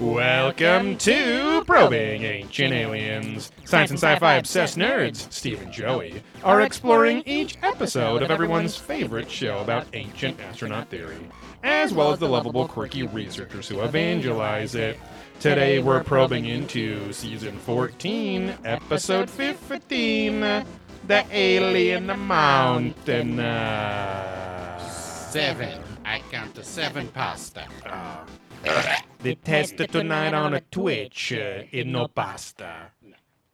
Welcome to Probing Ancient Aliens. Science and sci fi obsessed nerds, Steve and Joey, are exploring each episode of everyone's favorite show about ancient astronaut theory, as well as the lovable, quirky researchers who evangelize it. Today we're probing into season 14, episode 15 The Alien Mountain. Uh, Seven. I count to seven pasta. They tested tonight on a Twitch uh, in no pasta.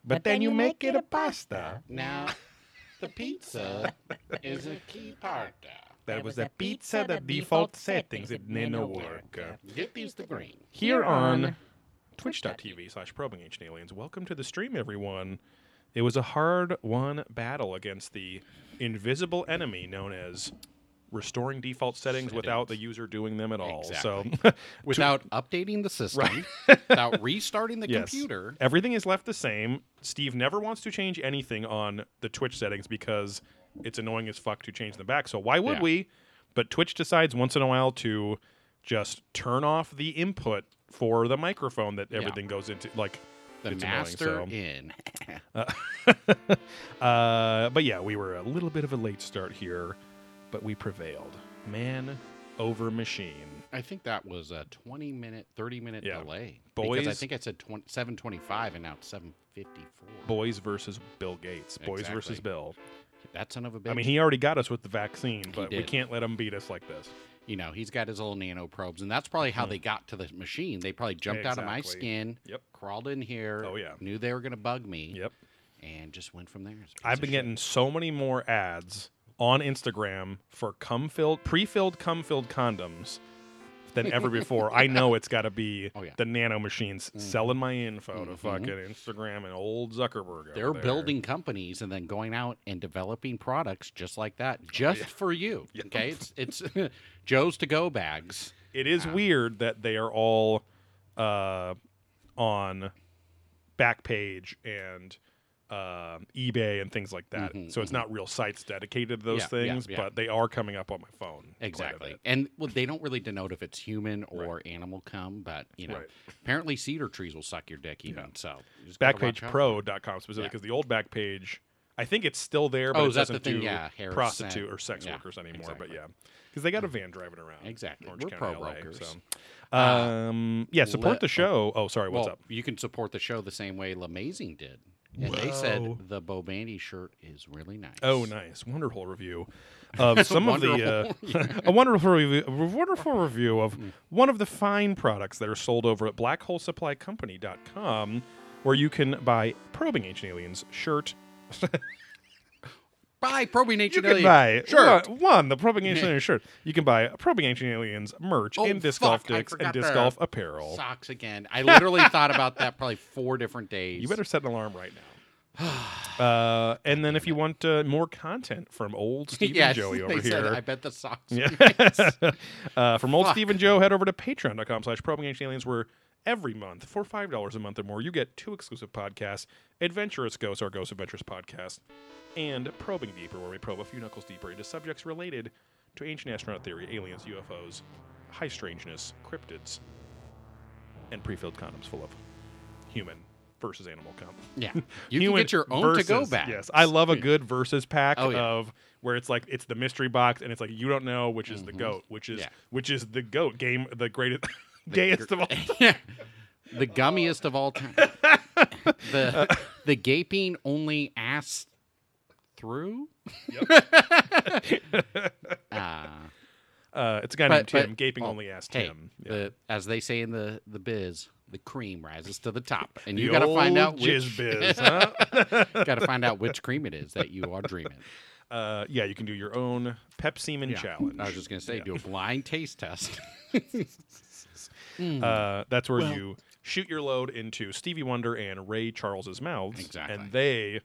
But then you make it a pasta. Now, the pizza is a key part. That was the pizza, the default settings, it didn't work. Get these the green. Here on twitch.tv slash probing ancient aliens, welcome to the stream, everyone. It was a hard won battle against the invisible enemy known as restoring default settings, without the user doing them at all. So Without updating the system, without restarting the Yes. computer. Everything is left the same. Steve never wants to change anything on the Twitch settings because it's annoying as fuck to change them back. So why would Yeah. we? But Twitch decides once in a while to just turn off the input for the microphone that everything goes into. Like The it's master annoying. in. So. uh, but yeah, we were a little bit of a late start here, but we prevailed. Man over machine. I think that was a 20 minute, 30 minute Yeah. delay. Because I think I said 20, 725 and now it's 754. Boys versus Bill Gates. Boys Exactly. versus Bill. That son of a bitch. I mean, he already got us with the vaccine, but we can't let him beat us like this. you know, he's got his little nano probes, and that's probably how hmm. they got to the machine. They probably jumped out of my. Skin, Yep. crawled in here, Oh, yeah. knew they were going to bug me, Yep. and just went from there. It's a piece I've been shit. getting so many more ads on Instagram for cum filled, pre filled cum filled condoms than ever before. I know it's got to be Oh, yeah. Mm-hmm. the nano machines selling my info to fucking Instagram and old Zuckerberg. They're building companies and then going out and developing products just like that, Oh, just for you. Okay, it's it's Joe's to go bags. It is weird that they are all uh, on Backpage and uh, eBay and things like that. so it's not real sites dedicated to those Mm-hmm, Yeah, yeah, things, but they are coming up on my phone. Exactly, and well, they don't really denote if it's human or animal cum, but you know, Right. apparently cedar trees will suck your dick even. So you just gotta backpagepro.com specifically Yeah. because the old backpage I think it's still there but Oh, it doesn't do Yeah, prostitute or sex yeah, workers anymore exactly. but yeah because they got a van driving around Exactly. Orange We're County, LA, pro-brokers. so. um, yeah support let- the show oh sorry what's well, up you can support the show the same way Lamazing did, and they said the Bo Bandy shirt is really nice. Oh, nice, wonderful review of some of the uh, a wonderful review, a wonderful review of one of the fine products that are sold over at BlackHoleSupplyCompany.com, where you can buy Probing Ancient Aliens shirt. Bye, probing You can alien buy shirt. one, one, the Probing Ancient Aliens shirt. You can buy Probing Ancient Aliens merch Oh, and disc fuck, golf I dicks and forgot disc golf apparel. Socks again. I literally thought about that probably four different days. You better set an alarm right now. uh, and then if you want uh, more content from old Steve yeah, and Joey over they said, here, I bet the socks. Yeah. uh, from old Fuck. Steve and Joe, head over to patreon.com slash probing ancient aliens, where every month, for $5 a month or more, you get two exclusive podcasts Adventurous Ghosts, our Ghost Adventures podcast, and Probing Deeper, where we probe a few knuckles deeper into subjects related to ancient astronaut theory, aliens, UFOs, high strangeness, cryptids, and pre filled condoms full of human versus animal cum. Yeah. You can get your own to go versus- back. Yes, I love a good versus pack Oh, yeah. of where it's like it's the mystery box and it's like you don't know which is the goat, which is Mm-hmm. Yeah. which is the goat game, the greatest, gayest of all. yeah. the gummiest of all time. the the gaping only ass through. Ah. Uh, it's a guy But- named Tim, but- gaping oh, only asked hey, Tim. Yeah. the as they say in the the biz, the cream rises to the top, and The you got to find out which biz, huh? got to find out which cream it is that you are dreaming. uh, yeah, you can do your own Pepsi-Man Yeah. challenge. I was just gonna say, do a blind taste test. Uh, that's where you shoot your load into Stevie Wonder and Ray Charles's mouths, Exactly. and they,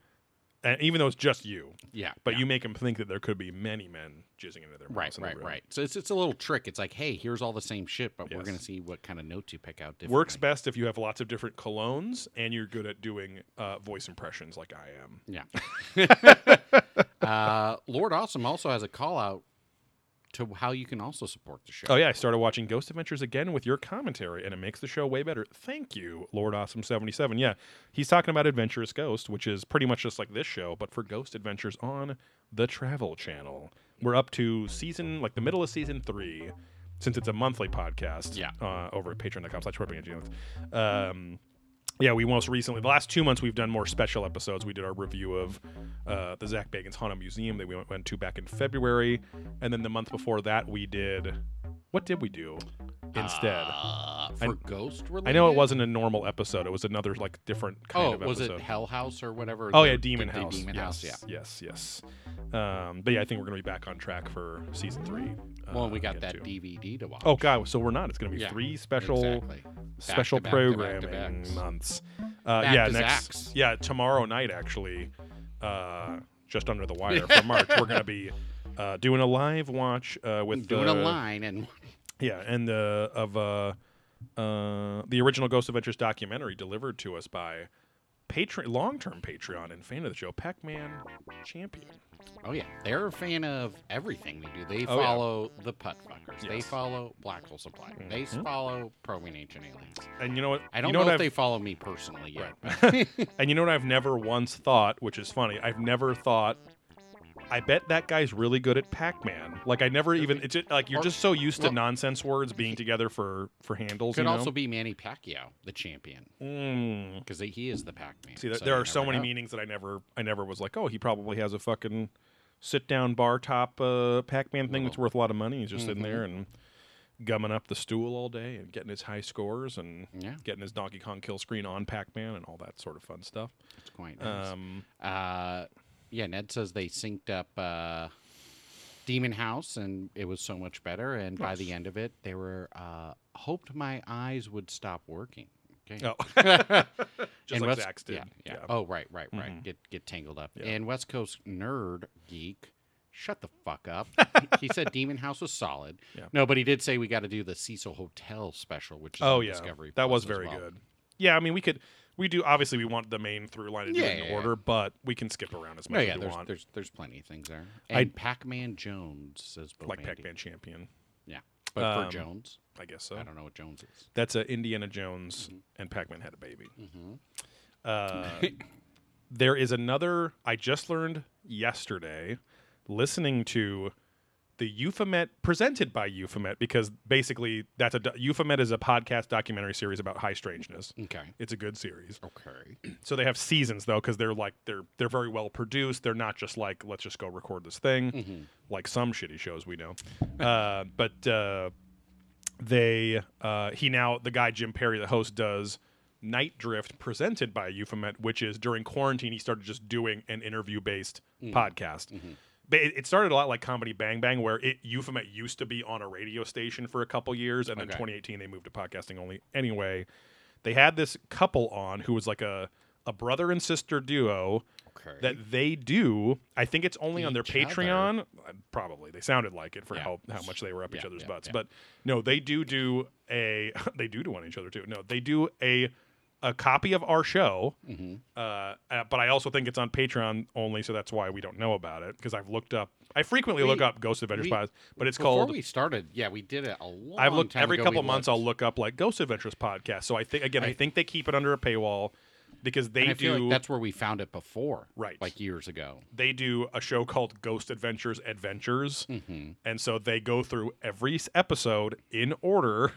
and even though it's just you, yeah, but yeah. you make them think that there could be many men jizzing into their Right, mouths. in the right, room. right. So it's it's a little trick. It's like, hey, here's all the same shit, but we're gonna see what kind of notes you pick out. Differently. Works best if you have lots of different colognes and you're good at doing uh, voice impressions like I am. Yeah. uh, Lord Awesome also has a call out to how you can also support the show. Oh yeah, I started watching Ghost Adventures again with your commentary, and it makes the show way better. Thank you, Lord Awesome seventy seven. Yeah, he's talking about Adventurous Ghost, which is pretty much just like this show, but for Ghost Adventures on the Travel Channel. We're up to season like the middle of season three, since it's a monthly podcast. Yeah. uh, over at Patreon.com slash Um, yeah, we most recently, the last two months, we've done more special episodes. We did our review of uh, the Zach Bagans Haunted Museum that we went, went to back in February. And then the month before that, we did. What did we do instead? Uh, for Ghost related? I know it wasn't a normal episode. It was another, like, different kind Oh, of episode. was it Hell House or whatever? Oh, the- yeah, Demon the House. Demon yes, House, yeah. yes, yes. Um, but yeah, I think we're going to be back on track for season three. Well, uh, we got that too. DVD to watch. Oh, God. So we're not. It's going to be Yeah, three special exactly. special Back to back back programming months. Uh, yeah, next. Zach's. Yeah, tomorrow night actually, uh, just under the wire for March, we're gonna be uh, doing a live watch uh, with Doing the, a line and Yeah, and the of uh, uh, the original Ghost Adventures documentary delivered to us by Patreon, long-term Patreon and fan of the show, Pac-Man Champion. oh yeah, they're a fan of everything we do. They Oh, yeah. follow the putt fuckers. They follow Black Hole Supply. They Mhm. follow Probing Ancient Aliens. And you know what? I don't you know, know, what if I've- they follow me personally yet. Right. and you know what I've never once thought, which is funny. I've never thought. I bet that guy's really good at Pac-Man. Like I never even. It's just, like you're just so used to well- nonsense words being together for for handles. Could you know? also be Manny Pacquiao, the champion, Mm. because he is the Pac-Man. See, there, so there are so many know. meanings that I never, I never was like, oh, he probably has a fucking sit-down bar top uh, Pac-Man thing that's worth a lot of money. He's just sitting Mhm. there and gumming up the stool all day and getting his high scores and Yeah, getting his Donkey Kong kill screen on Pac-Man and all that sort of fun stuff. it's quite nice. Um, Uh, yeah, Ned says they synced up uh, Demon House, and it was so much better. And by the end of it, they were uh, hoped my eyes would stop working. Okay. oh, just And like West- Zach's did. Yeah, yeah. Oh, right, right, right. Mhm. Get get tangled up. Yeah. And West Coast nerd geek, shut the fuck up. he said Demon House was solid. Yeah. No, but he did say we got to do the Cecil Hotel special, which is Oh yeah, Discovery. that Plus was very well. good. Yeah, I mean, we could, we do. Obviously, we want the main through line to do Yeah, in yeah, yeah. order, but we can skip around as much yeah, as we there's, want. there's there's plenty of things there. I- And Pac-Man Jones says Bo like. Pac-Man Champion, Yeah, but Um, for Jones, I guess so. I don't know what Jones is. That's a Indiana Jones and Pac-Man had a baby. Mm-hmm. Uh, there is another. I just learned yesterday, listening to the Euphomet presented by Euphomet because basically that's a Euphomet is a podcast documentary series about high strangeness. Okay. It's a good series. Okay. So they have seasons though because they're like they're they're very well produced. They're not just like let's just go record this thing Mhm. like some shitty shows we know. uh, but uh, they uh, he now the guy Jim Perry, the host, does Night Drift presented by Euphomet, which is during quarantine he started just doing an interview based podcast. But it, started a lot like Comedy Bang Bang, where it Euphomet used to be on a radio station for a couple years, and then Okay. 2018 they moved to podcasting only. Anyway, they had this couple on who was like a a brother and sister duo Okay. that they do. I think it's only on their Each other. Patreon. Uh, Probably they sounded like it for Yeah. how how much they were up each other's yeah, butts. yeah. But no, they do do a they do do on each other too. No, they do a a copy of our show. hmm Uh, uh, but I also think it's on Patreon only, so that's why we don't know about it. Because I've looked up, I frequently look up Ghost Adventures we- Pod, but it's Before called. we started, yeah, we did it a long I've looked every couple we months. I'll look up like Ghost Adventures podcast. So I think again, I, I- think they keep it under a paywall because they I do. feel like that's where we found it before, Right. Like years ago. they do a show called Ghost Adventures Adventures. hmm And so they go through every episode in order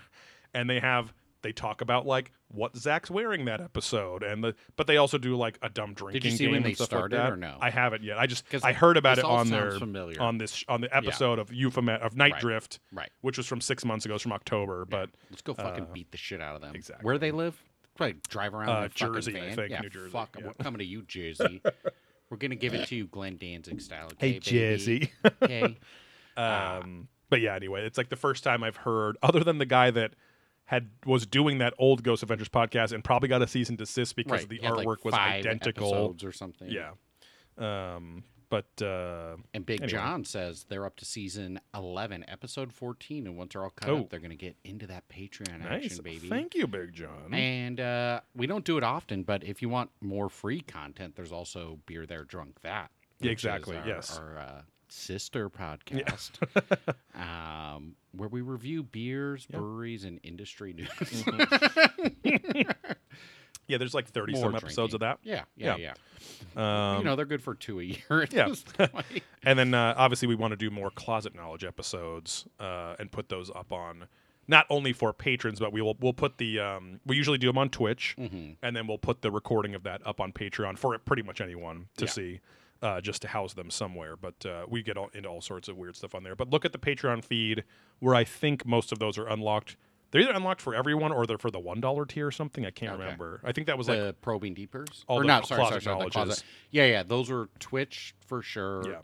and they have they talk about like what Zach's wearing that episode and the but they also do like a dumb drinking see game when and they stuff started like that. or no? I haven't yet. I just I heard about this it all on sounds their familiar. on this on the episode of Euphomet of Night Right. Drift, Right. which was from 6 months ago, it's from October, but Let's go fucking uh, beat the shit out of them. exactly. Where they live? Probably drive around Uh, in a fucking Jersey, I van. think, yeah, New Jersey, Fuck, yeah. we're coming to you, Jersey. we're gonna give it to you, Glenn Danzig style. Okay, baby? Okay. Um, but yeah, anyway, it's like the first time I've heard, other than the guy that had was doing that old Ghost Adventures podcast and probably got a cease and desist because right. the he had, like, artwork was identical. episodes or something. Yeah. Um, but uh, And Big Anyway. John says they're up to season 11, episode 14, and once they're all cut Oh. up, they're going to get into that Patreon nice. action, baby. Thank you, Big John. And uh, we don't do it often, but if you want more free content, there's also Beer There, Drunk That. Yeah, exactly, our- yes. Our uh, sister podcast, um, where we review beers, breweries, and industry news. Mm-hmm. Yeah, there's like 30 More some episodes of that. yeah, yeah, Yeah. yeah. Um, you know, they're good for two a year. at yeah. And then uh, obviously we want to do more closet knowledge episodes uh, and put those up on not only for patrons, but we will we'll put the um, we usually do them on Twitch, Mm-hmm. and then we'll put the recording of that up on Patreon for pretty much anyone to Yeah. see. Uh, just to house them somewhere, but uh, we get all, into all sorts of weird stuff on there. But look at the Patreon feed, where I think most of those are unlocked. They're either unlocked for everyone or they're for the one dollar tier or something. I can't Okay. remember. I think that was the like probing deepers, all or the not? Sorry, sorry, closet sorry. The knowledges. closet. Yeah, yeah. Those are Twitch for sure. yeah,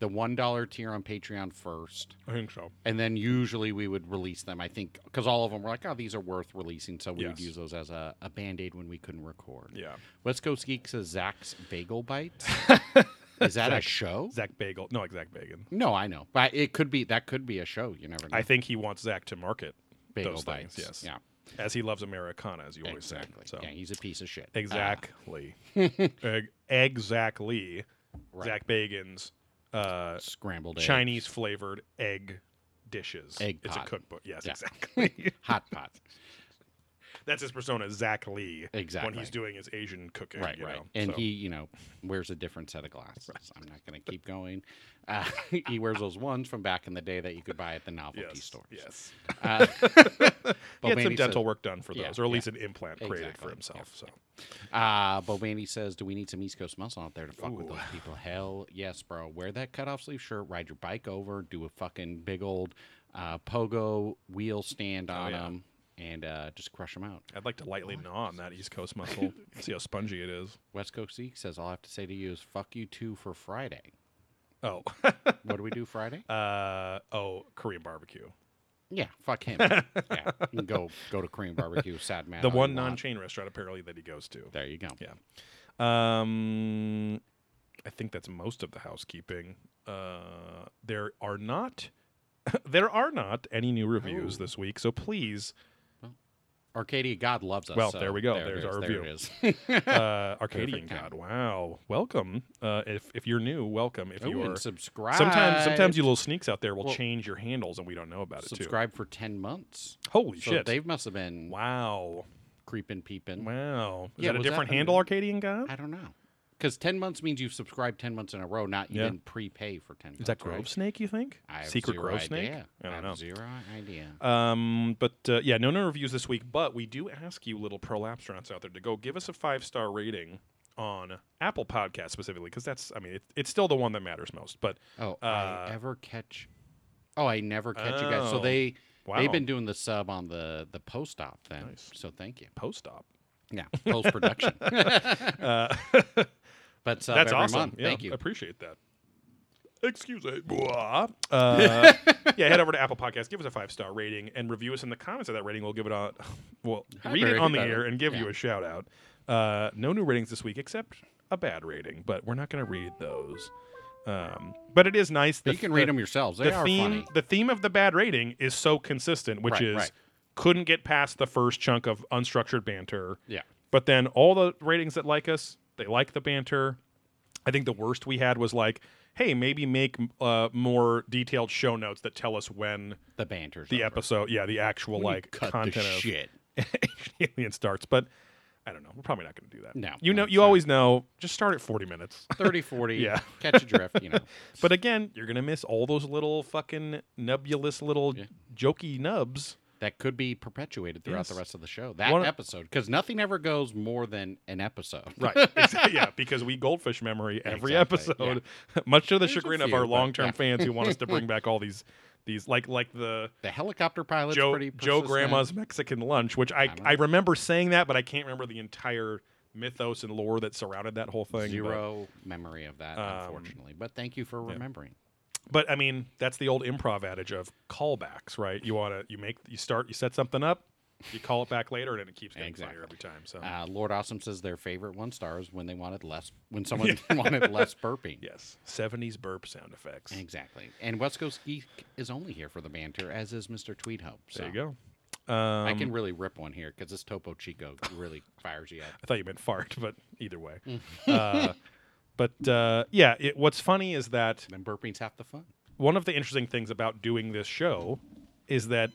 The one dollar tier on Patreon first. I think so. And then usually we would release them. I think because all of them were like, oh, these are worth releasing, so we would use those as a, a band aid when we couldn't record. Yeah, West Coast Geek says Zach's Bagel Bites. Is that a show? Zach Bagel, no, like Zach Bagan. No, I know, but it could be. That could be a show. You never know. I think he wants Zach to market Bagel those Bites. things. Yes, Yeah. as he loves Americana, as you always Exactly. say. So Yeah, he's a piece of shit. Uh, exactly, Eg- exactly. Right. Zach Bagan's uh, scrambled eggs. Chinese flavored egg dishes. Egg It's pot. a cookbook. Yes, Yeah. exactly. hot pot. That's his persona, Zach Lee. Exactly. When he's doing his Asian cooking. Right, right. know, and so. he, you know, wears a different set of glasses. I'm not going to keep going. Uh, he wears those ones from back in the day that you could buy at the novelty Yes. stores. Yes. Uh, He had some dental says- work done for those, Yeah, or at yeah. least an implant created for Exactly, himself. So Uh, Bobani says, "Do we need some East Coast muscle out there to fuck with those people?" Hell yes, bro. Wear that cutoff sleeve shirt, ride your bike over, do a fucking big old uh, pogo wheel stand on Oh, yeah. them, and uh, just crush them out. I'd like to lightly gnaw on that East Coast muscle, see how spongy it is. West Coast Geek says, "All I have to say to you is fuck you too for Friday." Oh, What do we do Friday? uh, oh, Korean barbecue. Yeah, fuck him. yeah, you can go go to Korean barbecue. Sad man. the one non-chain restaurant apparently that he goes to. There you go. Yeah. Um, I think that's most of the housekeeping. Uh, there are not, there are not any new reviews Oh. this week. So please, Arcadia God loves us. Well, so there we go. it There's is, our there review. it is. uh, Arcadian God. Wow, welcome. Uh, if if you're new, welcome. If Ooh, you are, and subscribe. sometimes sometimes you little sneaks out there will Well- change your handles and we don't know about it too. subscribe for ten months. Holy So shit! they must have been Wow, creeping, peeping. wow. Is Yeah, that a that different the- handle, Arcadian God? I don't know. Because ten months means you've subscribed ten months in a row, not you Yeah. didn't prepay for ten. Is that months, right? Snake? You think? I have Secret Grove. Snake? I I don't have know. Zero idea. Um, but uh, yeah, no no reviews this week. But we do ask you, little prolapsrons out there, to go give us a five star rating on Apple Podcast specifically, because that's I mean it, it's still the one that matters most. But Oh, uh, I ever catch? Oh, I never catch you guys. So Oh, they wow, they've been doing the sub on the the post op then. Nice. So thank you. post op. Yeah, post production. Uh, but sub that's awesome. month. Yeah, Thank you. Appreciate that. Excuse me. Uh, yeah, head over to Apple Podcast, give us a five star rating, and review us in the comments of that rating. We'll give it on. Well, Hi, read it on the air and give Yeah. you a shout out. Uh, no new ratings this week, except a bad rating, but we're not going to read those. Um, but it is nice. That you can the- read them yourselves. They the are theme funny. the theme of the bad rating is so consistent, which Right, is right. couldn't get past the first chunk of unstructured banter. Yeah. But then all the ratings that like us, they like the banter. I think the worst we had was like, hey, maybe make uh, more detailed show notes that tell us when The banter, the over. episode, yeah, the actual When like cut content of shit. Alien starts. But I don't know. We're probably not going to do that. No, you no, know, you always know. Just start at forty minutes. 30, 40. Yeah. Catch a drift, you know. But again, you're gonna miss all those little fucking nebulous little Yeah. jokey nubs. That could be perpetuated throughout the rest of the show. That One- episode. Because nothing ever goes more than an episode. Right. Yeah, because we goldfish memory every Exactly, episode, much to the There's chagrin of our long-term yeah. fans who want us to bring back all these, these like like the The helicopter pilot Joe pretty Joe. Grandma's Mexican lunch, which I I I remember saying that, but I can't remember the entire mythos and lore that surrounded that whole thing. but- Zero memory of that, Um, unfortunately. But thank you for remembering. But I mean, that's the old improv adage of callbacks, right? You want to you make you start you set something up, you call it back later, and it keeps getting funnier every time. So Uh, Lord Awesome says their favorite one stars when they wanted less, when someone wanted less burping. yes, seventies burp sound effects. Exactly. And West Coast Geek is only here for the banter, as is Mr. Tweed Hope. So There you go. Um, I can really rip one here because this Topo Chico really fires you up. I thought you meant fart, but either way. Uh, But uh, yeah, it, what's funny is that Then burping's half the fun. one of the interesting things about doing this show is that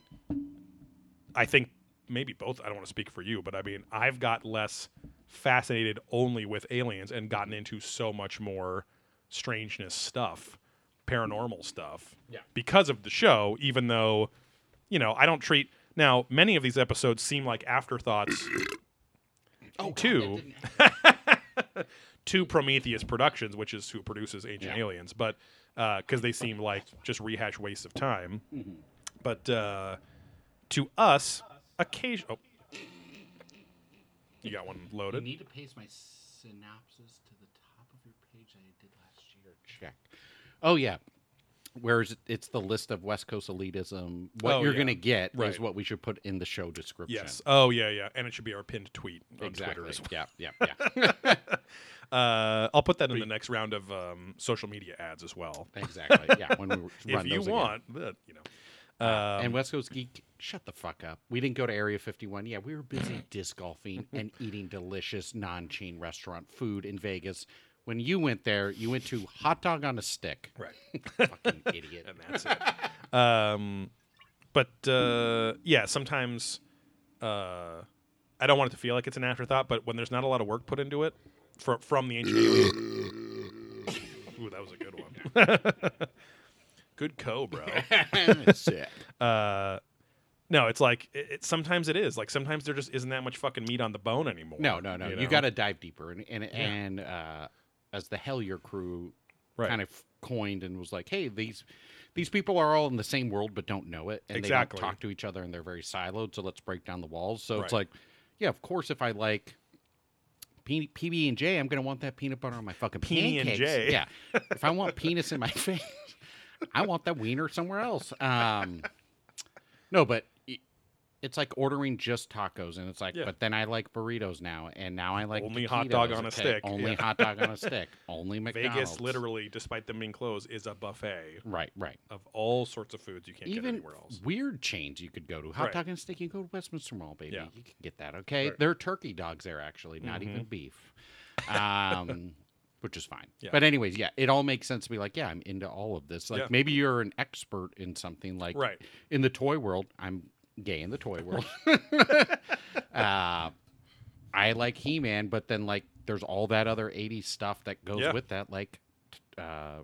I think maybe both. I don't want to speak for you, but I mean, I've got less fascinated only with aliens and gotten into so much more strangeness stuff, paranormal stuff, Yeah. because of the show. Even though, you know, I don't treat now many of these episodes seem like afterthoughts. Oh, to to Prometheus Productions, which is who produces Ancient Yeah. Aliens, but because they seem like just rehash waste of time. Mm-hmm. But uh, to us, occasion. Oh, you got one You loaded. need to paste my synopsis to the top of your page I did last year. Check. Oh yeah. Whereas it's the list of West Coast elitism. What Oh, you're yeah. gonna get Right. is what we should put in the show description. Yes. Oh yeah, yeah, and it should be our pinned tweet on Exactly. Well. Yeah, yeah, yeah. Uh, I'll put that in the next round of um, social media ads as well. exactly. Yeah. When we run if you those want, but, you know. Um, and West Coast Geek, shut the fuck up. We didn't go to Area 51. Yeah, we were busy disc golfing and eating delicious non-chain restaurant food in Vegas. When you went there, you went to hot dog on a stick. right. Fucking idiot. and that's it. Um, but uh, yeah, sometimes uh, I don't want it to feel like it's an afterthought. But when there's not a lot of work put into it from from the ancient alien, ooh, that was a good one. good co, bro. Uh, no, it's like it, it, sometimes it is like sometimes there just isn't that much fucking meat on the bone anymore. No, no, no. You, know? got to dive deeper. And and, and uh, as the Hellier crew Right. kind of coined and was like, hey, these these people are all in the same world but don't know it, and Exactly. they don't talk to each other, and they're very siloed. So let's break down the walls. So it's like, yeah, of course, if I like. P- PB and J, I'm gonna want that peanut butter on my fucking P and pancakes. J. Yeah, if I want penis in my face, I want that wiener somewhere else. Um, no, but it's like ordering just tacos, and it's like, Yeah. but then I like burritos now, and now I like Only hot dog on a okay? stick, Only yeah. hot dog on a stick. Only McDonald's. Vegas, literally, despite them being closed, is a buffet Right, right. of all sorts of foods you can't get Even anywhere else. weird chains you could go to. Hot Right. dog and a stick, you go to Westminster Mall, baby. Yeah. You can get that. Okay, Right. Mm-hmm. there are turkey dogs there actually, not even beef, um, which is fine. Yeah. But anyways, yeah, it all makes sense to be like, yeah, I'm into all of this. Like Yeah. maybe you're an expert in something like Right. in the toy world. I'm gay in the toy world. uh, I like He Man, but then like there's all that other '80s stuff that goes Yeah. with that, like. Uh,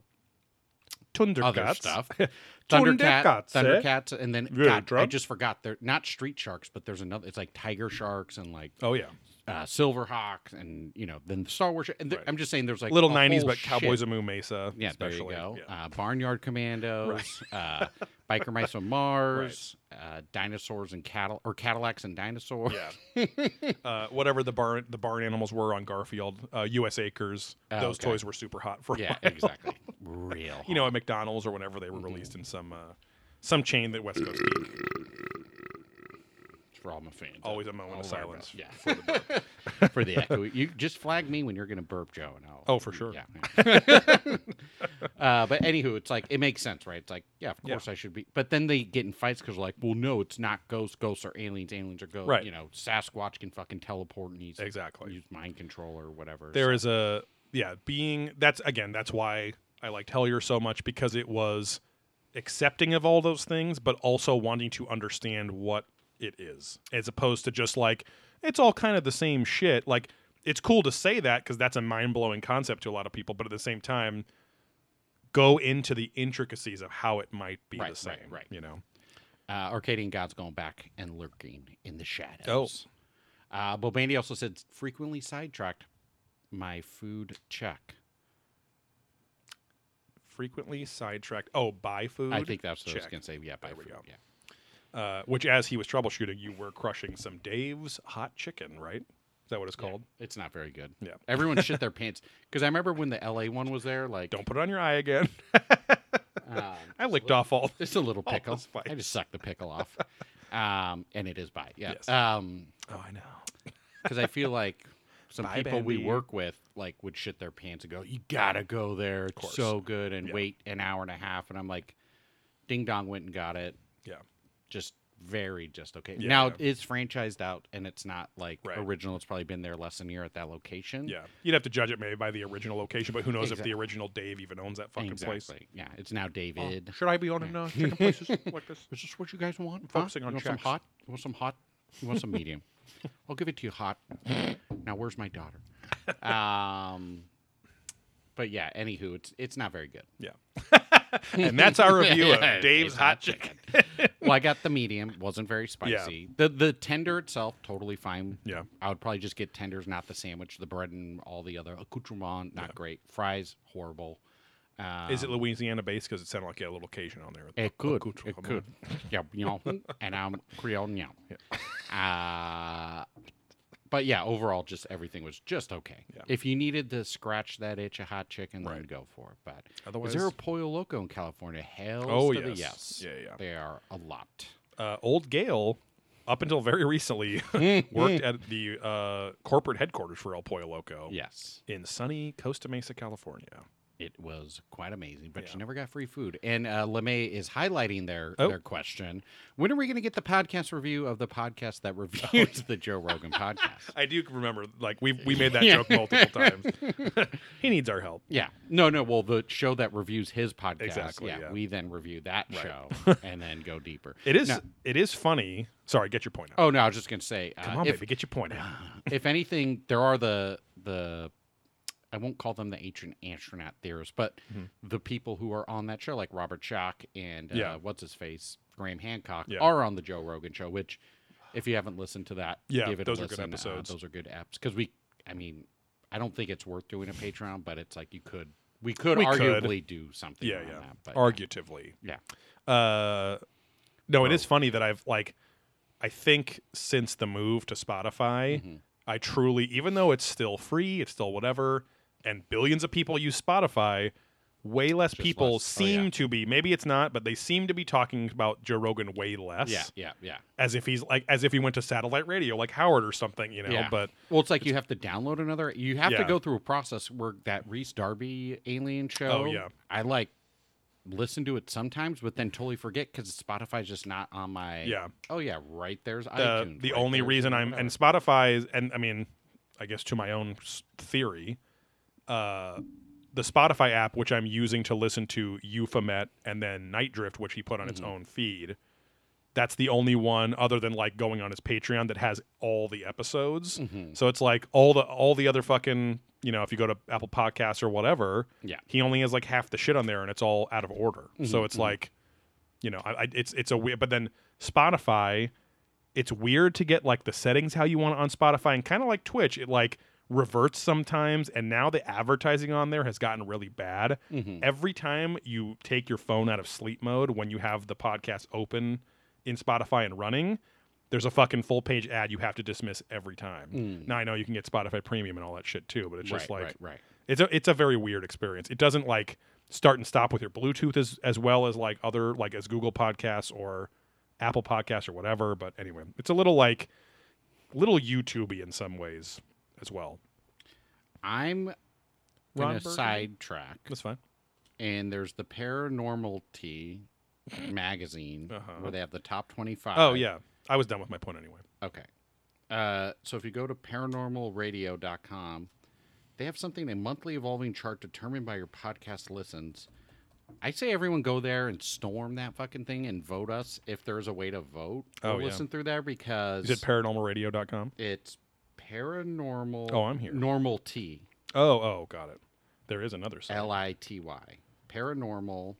Thundercats. other stuff. Thundercat, Thundercats, eh? Thundercats, and then Good, God, I just forgot they're not street sharks, but there's another. It's like tiger sharks and like Oh yeah, uh, silver hawks, and you know then the Star Wars. sh- And Right. I'm just saying there's like little a '90s, whole but Cowboys of Moo Mesa. Yeah, there you go. Yeah. Uh, Barnyard Commandos, uh, Biker Mice on Mars, uh, dinosaurs and cattle or Cadillacs and dinosaurs. Yeah. uh, whatever the barn the barn animals were on Garfield, uh, U.S. Acres. Oh, those okay. toys were super hot for yeah, exactly. Real. you know, at McDonald's or whenever they were released in some uh, some chain that West Coast. For all my fans. Always a moment of All right, bro. silence. Yeah. for the burp. for the echo. You just flag me when you're going to burp, Joe, and I'll. Oh, for sure. Yeah. uh, but anywho, it's like it makes sense, right? It's like, yeah, of course I should be. But then they get in fights because they're like, well, no, it's not ghosts. Ghosts are aliens. Aliens are ghosts. Right. You know, Sasquatch can fucking teleport and use Exactly. use mind control or whatever. There so- is a yeah being that's again that's why I liked Hellier so much because it was accepting of all those things, but also wanting to understand what it is, as opposed to just like it's all kind of the same shit. Like it's cool to say that because that's a mind blowing concept to a lot of people, but at the same time, go into the intricacies of how it might be Right, the same. right, right. You know. uh, Arcadian God's going back and lurking in the shadows. Oh. Uh, Bobandy also said frequently sidetracked my food check. Frequently sidetracked. Oh, buy food. I think that's what I was Check. going to say. Yeah, buy There food. Yeah. Uh, which, as he was troubleshooting, you were crushing some Dave's hot chicken, right? Is that what it's Yeah, called? It's not very good. Yeah. Everyone shit their pants because I remember when the LA one was there. Like, Don't put it on your eye again. um, I licked off all. Just a little pickle. I just sucked the pickle off. Um, and it is by yeah. Yes. Um, Oh, I know. because I feel like some Bye, people we work with like would shit their pants and go, "You gotta go there. It's so good," and Yeah. wait an hour and a half. And I'm like, "Ding dong went and got it. Yeah. Just very just okay. Yeah, now yeah. it's franchised out and it's not like Right. original. It's probably been there less than a year at that location. Yeah, you'd have to judge it maybe by the original location, but who knows if the original Dave even owns that fucking exactly. place? Yeah, it's now David. Should I be owning uh, chicken places like this? Is this what you guys want? Oh. focusing huh? on you want some hot? You want some hot? You want some medium? I'll give it to you hot. Now where's my daughter? Um, but yeah. Anywho, it's it's not very good. Yeah. and that's our review Yeah, of Dave's Dave's Hot Chicken. well, I got the medium. wasn't very spicy. The the tender itself totally fine. Yeah. I would probably just get tenders, not the sandwich. The bread and all the other accoutrement, not great. Fries, horrible. Um, Is it Louisiana based? Because it sounded like you had a little Cajun on there. It could. It could. yeah, you know, and I'm Creole now. Uh, but yeah, overall, just everything was just okay. Yeah. If you needed to scratch that itch of hot chicken, then Right. go for it. But Otherwise, is there a Pollo Loco in California? Hell Oh, yes. yes. Yeah, yeah. They are a lot. uh, old Gale, up until very recently, worked at the uh, corporate headquarters for El Pollo Loco Yes. in sunny Costa Mesa, California. It was quite amazing, but Yeah. you never got free food. And uh, LeMay is highlighting their Oh. their question. When are we going to get the podcast review of the podcast that reviews the Joe Rogan podcast? I do remember, like we we made that Yeah. joke multiple times. he needs our help. Yeah. No, no. Well, the show that reviews his podcast. Exactly, Yeah, yeah. We then review that Right. show and then go deeper. It is Now- it is funny. Sorry, get your point out. oh no, I was just going to say, uh, Come on, if, baby, get your point out. if anything, there are the the I won't call them the ancient astronaut theorists, but the people who are on that show, like Robert Schoch and uh, Mm-hmm. Yeah. what's his face, Graham Hancock, Yeah. are on the Joe Rogan show. Which, if you haven't listened to that, Yeah, give it those a are good listen. Uh, episodes. those are good apps because we, I mean, I don't think it's worth doing a Patreon, but it's like you could, we could We could. arguably do something. Yeah, yeah. That, but Arguatively. yeah. Uh, no, it is funny that I've like, I think since the move to Spotify, Mm-hmm. I truly, even though it's still free, it's still whatever, and billions of people use Spotify. Way less people less. Oh, seem yeah. to be. Maybe it's not, but they seem to be talking about Joe Rogan way less. Yeah, yeah, yeah. As if he's like, as if he went to satellite radio, like Howard or something, you know. Yeah. But well, it's like you have to download another. You have to go through a process where that Reese Darby alien oh, show. Oh, yeah. I like listen to it sometimes, but then totally forget because Spotify's just not on my. Yeah. Oh yeah, right there's the iTunes. the right only reason I'm and Spotify is and I mean, I guess to my own theory, uh, the Spotify app which I'm using to listen to Euphomet and then Night Drift, which he put on its Mm-hmm. own feed. That's the only one other than like going on his Patreon that has all the episodes. Mm-hmm. So it's like all the all the other fucking you know if you go to Apple Podcasts or whatever, Yeah. he only has like half the shit on there and it's all out of order. Mm-hmm, So it's like, you know, I, I, it's it's a weird. But then Spotify, it's weird to get like the settings how you want it on Spotify, and kind of like Twitch, it like reverts sometimes. And now the advertising on there has gotten really bad. Mm-hmm. Every time you take your phone out of sleep mode when you have the podcast open in Spotify and running. There's a fucking full page ad you have to dismiss every time. Now I know you can get Spotify Premium and all that shit too, but it's just Mm. right, like right, right. it's a it's a very weird experience. It doesn't like start and stop with your Bluetooth as as well as like other like as Google Podcasts or Apple Podcasts or whatever. But anyway, it's a little like little YouTubey in some ways as well. I'm going to a sidetrack, That's fine. and there's the Paranormal T magazine Uh-huh. where they have the top 25. Oh yeah, I was done with my point anyway. Okay. Uh, so if you go to paranormalradio.com, they have something a monthly evolving chart determined by your podcast listens. I say everyone go there and storm that fucking thing and vote us if there's a way to vote or Oh, yeah. listen through there because Is it paranormalradio.com? it's paranormal. Oh, I'm here. Normal T Oh oh, got it. There is another site. L I T Y paranormal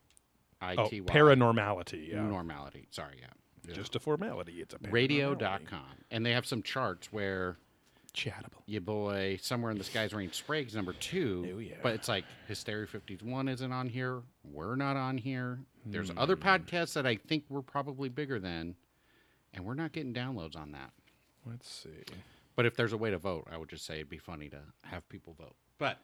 I T Y. oh, paranormality. Yeah, normality. Sorry, yeah. just a formality. It's a paranormality. Radio.com. And they have some charts where Chartable. your boy somewhere in the skies Ryan Sprague's number two. Oh, yeah. But it's like Hysteria 51 isn't on here. We're not on here. There's other Hmm. podcasts that I think we're probably bigger than, and we're not getting downloads on that. Let's see. But if there's a way to vote, I would just say it'd be funny to have people vote. But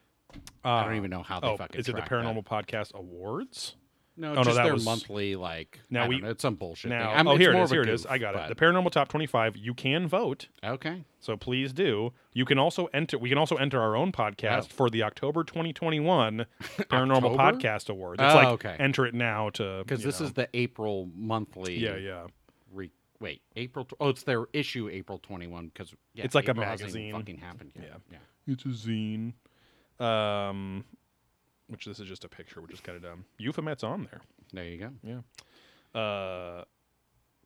I don't uh, even know how they Oh, fucking is it the track that. Paranormal Podcast Awards? No, Oh, no, just that their was- monthly like. Now I we- know, it's some bullshit. Now, thing. I'm- oh, here it is. Here it is. I got it. The Paranormal Top 25. You can vote, okay. so please do. You can also enter. We can also enter our own podcast Oh. for the October 2021 Paranormal? Podcast Awards. It's Oh, like okay. enter it now to Because this know. is the April monthly. yeah, yeah. Re- Wait, April. Tw- oh, it's their issue April twenty one because yeah, It's like a April hasn't magazine. Fucking happened yet. Yeah. yeah. It's a zine. Um, which this is just a picture, which is kind of dumb. Euphomet's on there. There you go. Yeah. Uh,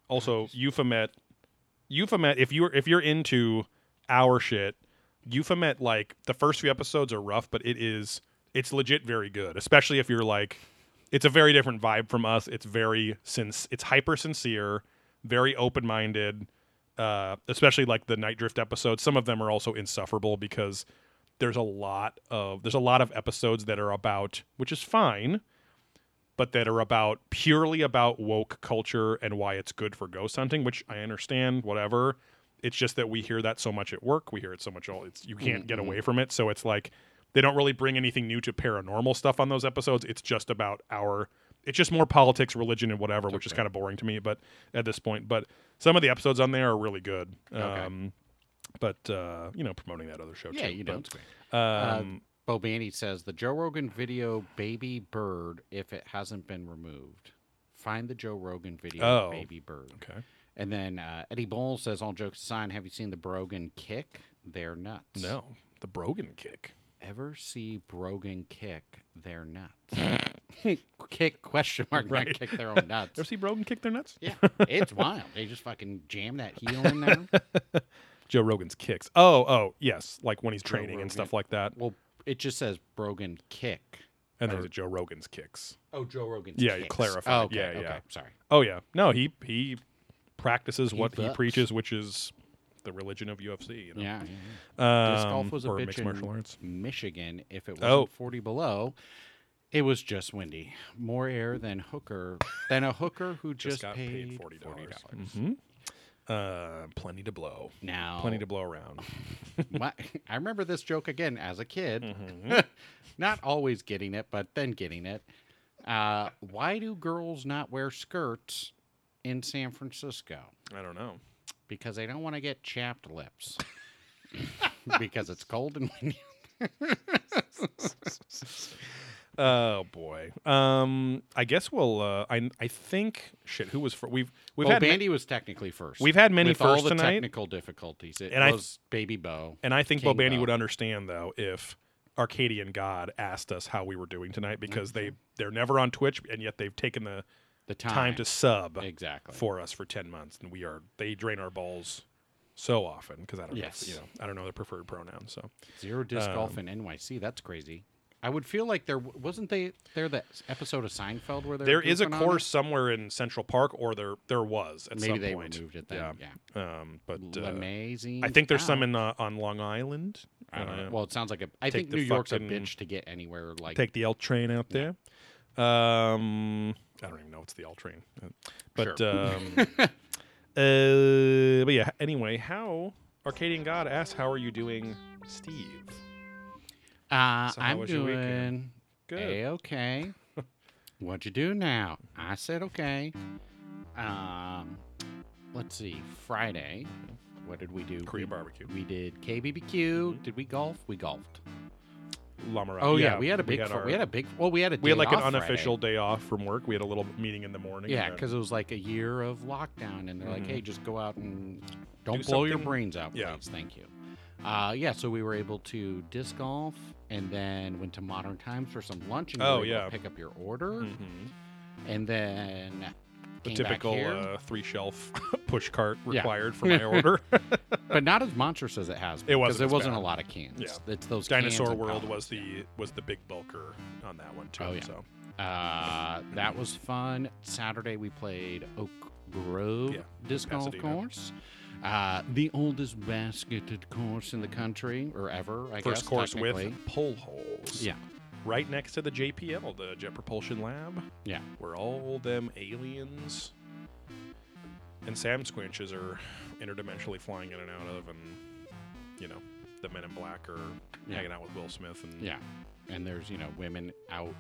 also Euphomet. Euphomet. If you're if you're into our shit, Euphomet like the first few episodes are rough, but it is it's legit very good. Especially if you're like, it's a very different vibe from us. It's very since it's hyper sincere, very open minded. Uh, especially like the Night Drift episodes. Some of them are also insufferable because there's a lot of there's a lot of episodes that are about which is fine but that are about purely about woke culture and why it's good for ghost hunting, which I understand, whatever. It's just that we hear that so much at work. We hear it so much all it's you can't get away from it. So it's like they don't really bring anything new to paranormal stuff on those episodes. It's just about our it's just more politics, religion, and whatever, which is kind of boring to me, but at this point. But some of the episodes on there are really good. Okay. Um but uh, you know, promoting that other show Yeah, too. you know, it's great. Um, Bo Bandy says the Joe Rogan video "Baby Bird" if it hasn't been removed. Find the Joe Rogan video Oh. "Baby Bird." okay. And then uh, Eddie Bull says, "All jokes aside, have you seen the Brogan kick? They're nuts. No. The Brogan kick. Ever see Brogan kick? They're nuts. kick question mark not Right. kick their own nuts. Ever see Brogan kick their nuts? yeah, it's wild. They just fucking jam that heel in there. Joe Rogan's kicks. Oh, oh, yes, like when he's Joe training and stuff like that. well, it just says Brogan kick. And there's Joe Rogan's kicks. Oh, Joe Rogan. Yeah, you clarified. Oh, okay, Yeah, okay. yeah. Sorry. Oh yeah, no, he he practices He what he preaches, which is the religion of UFC. You know? Yeah. yeah, yeah. Disc um, golf was a bitch mixed in martial arts. Michigan. If it wasn't Oh. 40 below, it was just windy. More air than hooker than a hooker who just, Just, got paid forty dollars. Mm-hmm. Uh, plenty to blow. Now, Plenty to blow around. my, I remember this joke again as a kid. Mm-hmm. not always getting it, but then getting it. Uh, why do girls not wear skirts in San Francisco? I don't know. Because they don't want to get chapped lips. because it's cold and windy. Oh boy. Um, I guess we'll. Uh, I I think shit. Who was for? We've we've had ma- Bandy was technically first. We've had many with all first the tonight. technical difficulties. It And I- was Baby Bo. And I think King Bobandy Bo. would understand though if Arcadian God asked us how we were doing tonight because they they're never on Twitch and yet they've taken the The time, time, to sub exactly. for us for ten months and we are they drain our balls so often because I don't Yes. know you know I don't know their preferred pronoun so Zero disc golf Um, in NYC. That's crazy. I would feel like there wasn't they there that episode of Seinfeld where there is a course somewhere in Central Park or there there was at Maybe some they point removed it then. yeah, Yeah. um but uh, Amazing. I think there's some in uh, on Long Island I don't know. Uh, Well, it sounds like a. I think the New York's a bitch to get anywhere. Like take the L train out there. Um, I don't even know it's the L train, Uh, but Sure. um, uh, but yeah. Anyway, how Arcadian God asks, "How are you doing, Steve?" Uh, So I'm doing Good. a okay. What'd you do now? I said okay. Um, let's see. Friday. What did we do? Korean we, barbecue. We did KBBQ. Did we golf? We golfed. Lamara. Oh yeah, we had a big. We had, our- we had a big. Well, we had a. we had like an off Friday. unofficial day off from work. We had a little meeting in the morning. Yeah, because it was like a year of lockdown, and they're like, Mhm. "Hey, just go out and don't Do blow your brains out, please. yeah. Thank you." Uh, yeah, so we were able to disc golf, and then went to Modern Times for some lunch, and Oh, yeah. pick up your order, Mhm. and then the typical uh, three shelf push cart Yeah. required for my order. but not as monstrous as it has. been, It wasn't There as wasn't bad. a lot of cans. Yeah. It's those Dinosaur World was the yeah. was the big bulker on that one too. Oh, yeah. So Uh, that was fun. Saturday we played Oak Grove Yeah, Disc Golf. Course. Uh, the oldest basketed course in the country, or ever, I first guess. course with pole holes. Yeah. right next to the JPL, the Jet Propulsion Lab. Yeah. Where all them aliens and Sam Squinches are interdimensionally flying in and out of, and you know, the Men in Black are Yeah. hanging out with Will Smith and Yeah. And there's, you know, women out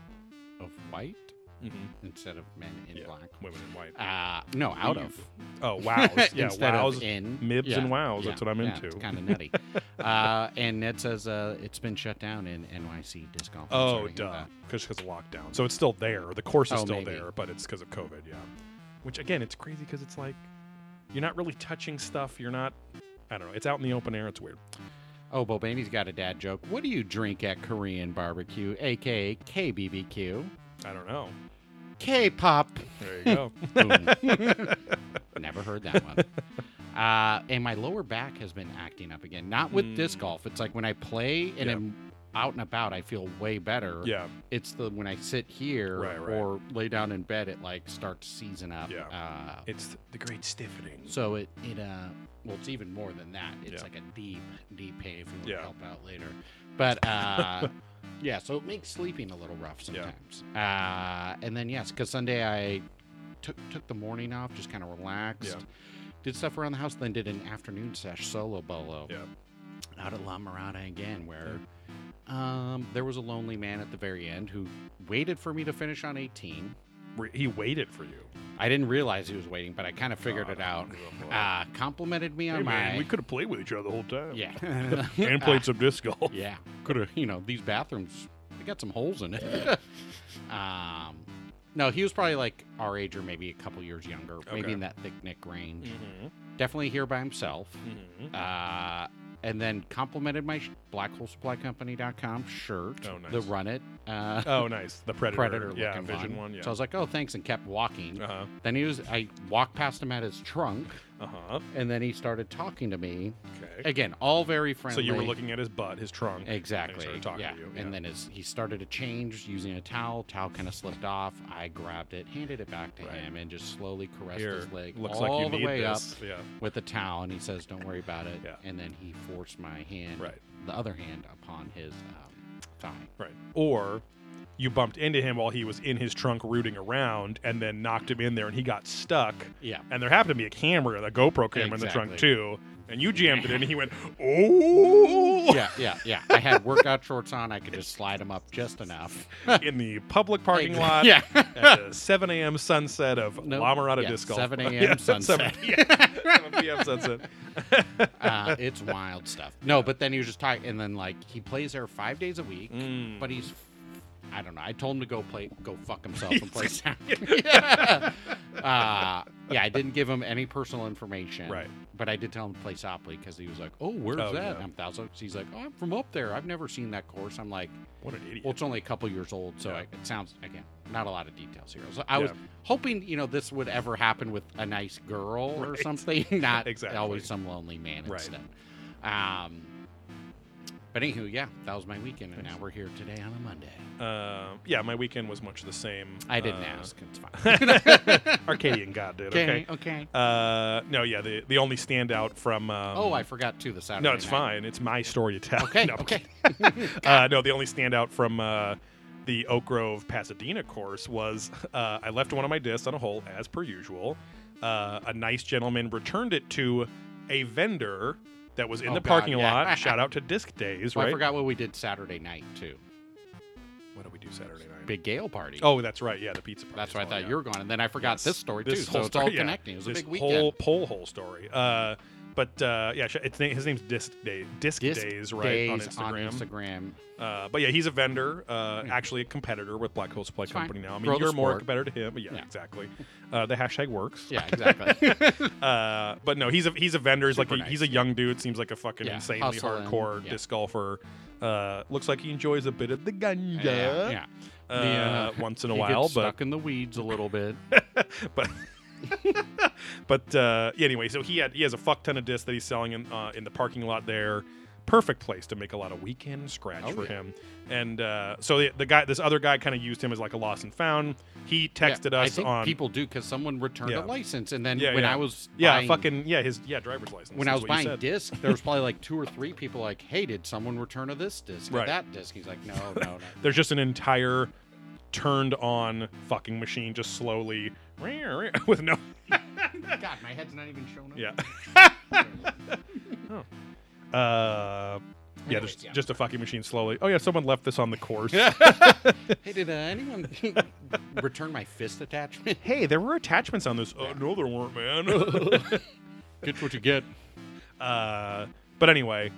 of white Mhm. instead of men in Yeah. black. women in white. Uh, no, out of. Oh, wows! Yeah, instead wows. of in. mibs Yeah, and wows. yeah, That's what I'm into. It's kind of nutty. uh, and Ned says uh, it's been shut down in NYC disc golf. Oh, duh. Because of lockdown. So it's still there. The course is Oh, still maybe. there, but it's because of COVID. Yeah. Which again, it's crazy because it's like you're not really touching stuff. You're not. I don't know. It's out in the open air. It's weird. Oh, Bobaney's got a dad joke. What do you drink at Korean barbecue, aka KBBQ? I don't know. K-pop. There you go. Never heard that one. Uh, and my lower back has been acting up again. Not with disc Mm. golf. It's like when I play and Yeah. I'm out and about, I feel way better. yeah. It's the when I sit here Right, right. or lay down in bed, it like starts to season up. Yeah. Uh, It's the great stiffening. so it it uh well it's even more than that. It's Yeah. like a deep deep pain if you want Yeah. to help out later. But uh yeah, so it makes sleeping a little rough Yeah. sometimes. Uh and then yes, because Sunday I took took the morning off, just kind of relaxed. Yeah. Did stuff around the house, then did an afternoon sesh solo bolo Yeah. out at La Mirada again, where um, there was a lonely man at the very end who waited for me to finish on 18. Re- He waited for you. I didn't realize he was waiting, but I kind of figured it out. Uh, complimented me on my we could have played with each other the whole time. yeah, And played some disc golf. yeah. Could have you know these bathrooms they got some holes in it. um, no, he was probably like our age or maybe a couple years younger, maybe Okay. in that thick neck range. Mm-hmm. Definitely here by himself. Mm-hmm. Uh, and then complimented my sh- blackholesupplycompany.com shirt, Oh, nice. the Run It uh, Oh, nice. The Predator. Predator yeah, looking Vision one. Yeah. So I was like, oh, thanks, and kept walking. uh huh. Then he was, I walked past him at his trunk, Uh huh. and then he started talking to me. Okay. Again, all very friendly. So you were looking at his butt, his trunk. Exactly. started talking yeah. to you, And then his, he started to change using a towel. Towel kind of slipped off. I grabbed it, handed it back to Right. him, and just slowly caressed Here, his leg looks all like you the need way this. up Yeah. with the towel. And he says, "Don't worry about it." Yeah. And then he forced my hand, Right. the other hand, upon his um, thigh. Right. Or you bumped into him while he was in his trunk rooting around and then knocked him in there and he got stuck. Yeah. And there happened to be a camera, a GoPro camera in the trunk too. And you jammed it in and he went, oh, yeah, yeah, yeah. I had workout shorts on. I could just slide them up just enough. in the public parking lot Yeah. at the 7 a.m. sunset of Nope. La Mirada Yeah, Disc Golf. 7 a.m. Yeah, sunset. p.m. 7 p.m. sunset. uh, it's wild stuff. No, but then he was just talking, and then like he plays there five days a week, Mm. but he's. I don't know. I told him to go play, go fuck himself and play sound. yeah. Uh, yeah, I didn't give him any personal information. Right. But I did tell him to play Sopley because he was like, "Oh, where's Oh, that?" yeah. And I'm thousand. He's like, "Oh, I'm from up there. I've never seen that course." I'm like, What an idiot. "Well, it's only a couple years old, so Yeah. I, it sounds again not a lot of details here." So I was hoping, you know, this would ever happen with a nice girl or something, not Exactly. always some lonely man Right. instead. Um, but anywho, yeah, that was my weekend, and now we're here today on a Monday. Uh, yeah, my weekend was much the same. I didn't Uh, ask. It's fine. Arcadian God did. Okay. okay. Uh, no, yeah, the the only standout from. Um, oh, I forgot too. The Saturday. No, it's night. fine. It's my story to tell. Okay, No, okay. uh, no, the only standout from uh, the Oak Grove Pasadena course was uh, I left one of my discs on a hole as per usual. Uh, a nice gentleman returned it to a vendor that was in Oh, the God, parking yeah. lot. Shout out to Disc Days, Well, right? I forgot what we did Saturday night too. What did we do Saturday night? Big Gale party. Oh, that's right. Yeah, the pizza party. that's why I thought yeah. you were going, and then I forgot Yes. this story This too. So it's all story, connecting. It was a big weekend. Whole pole hole story. Uh, but uh, yeah, it's his name's Disc Day, Disc, Disc Days, right Days on Instagram. Instagram. Uh, but yeah, he's a vendor, uh, actually a competitor with Black Hole Supply It's fine. Company now. I mean, Grow you're more competitor to him, but yeah, Yeah. exactly. Uh, the hashtag works. Yeah, exactly. Uh, but no, he's a he's a vendor. He's like Super a, he's a young dude. Seems like a fucking Yeah, insanely hustling, hardcore yeah. disc golfer. Uh, looks like he enjoys a bit of the ganja yeah, yeah. Uh, The, once in a while, but stuck in the weeds a little bit. but but uh, anyway, so he had he has a fuck ton of discs that he's selling in uh, in the parking lot there. Perfect place to make a lot of weekend scratch Oh, for yeah. him. And uh, so the, the guy, this other guy, kind of used him as like a lost and found. He texted Yeah, us I think on people do because someone returned Yeah. a license, and then Yeah, when. I was yeah, buying, fucking yeah, his yeah driver's license. when I was buying disc, there was probably like two or three people like, "Hey, did someone return a this disc or Right. that disc? He's like, "No, no, no." There's just an entire turned on fucking machine, just slowly with no God, my head's not even showing up. yeah. Uh, yeah, Anyways, just yeah. just a fucking machine slowly. Oh yeah, someone left this on the course. Hey, did uh, anyone return my fist attachment? hey, there were attachments on this. Oh no, there weren't, man. Get what you get. uh, but anyway,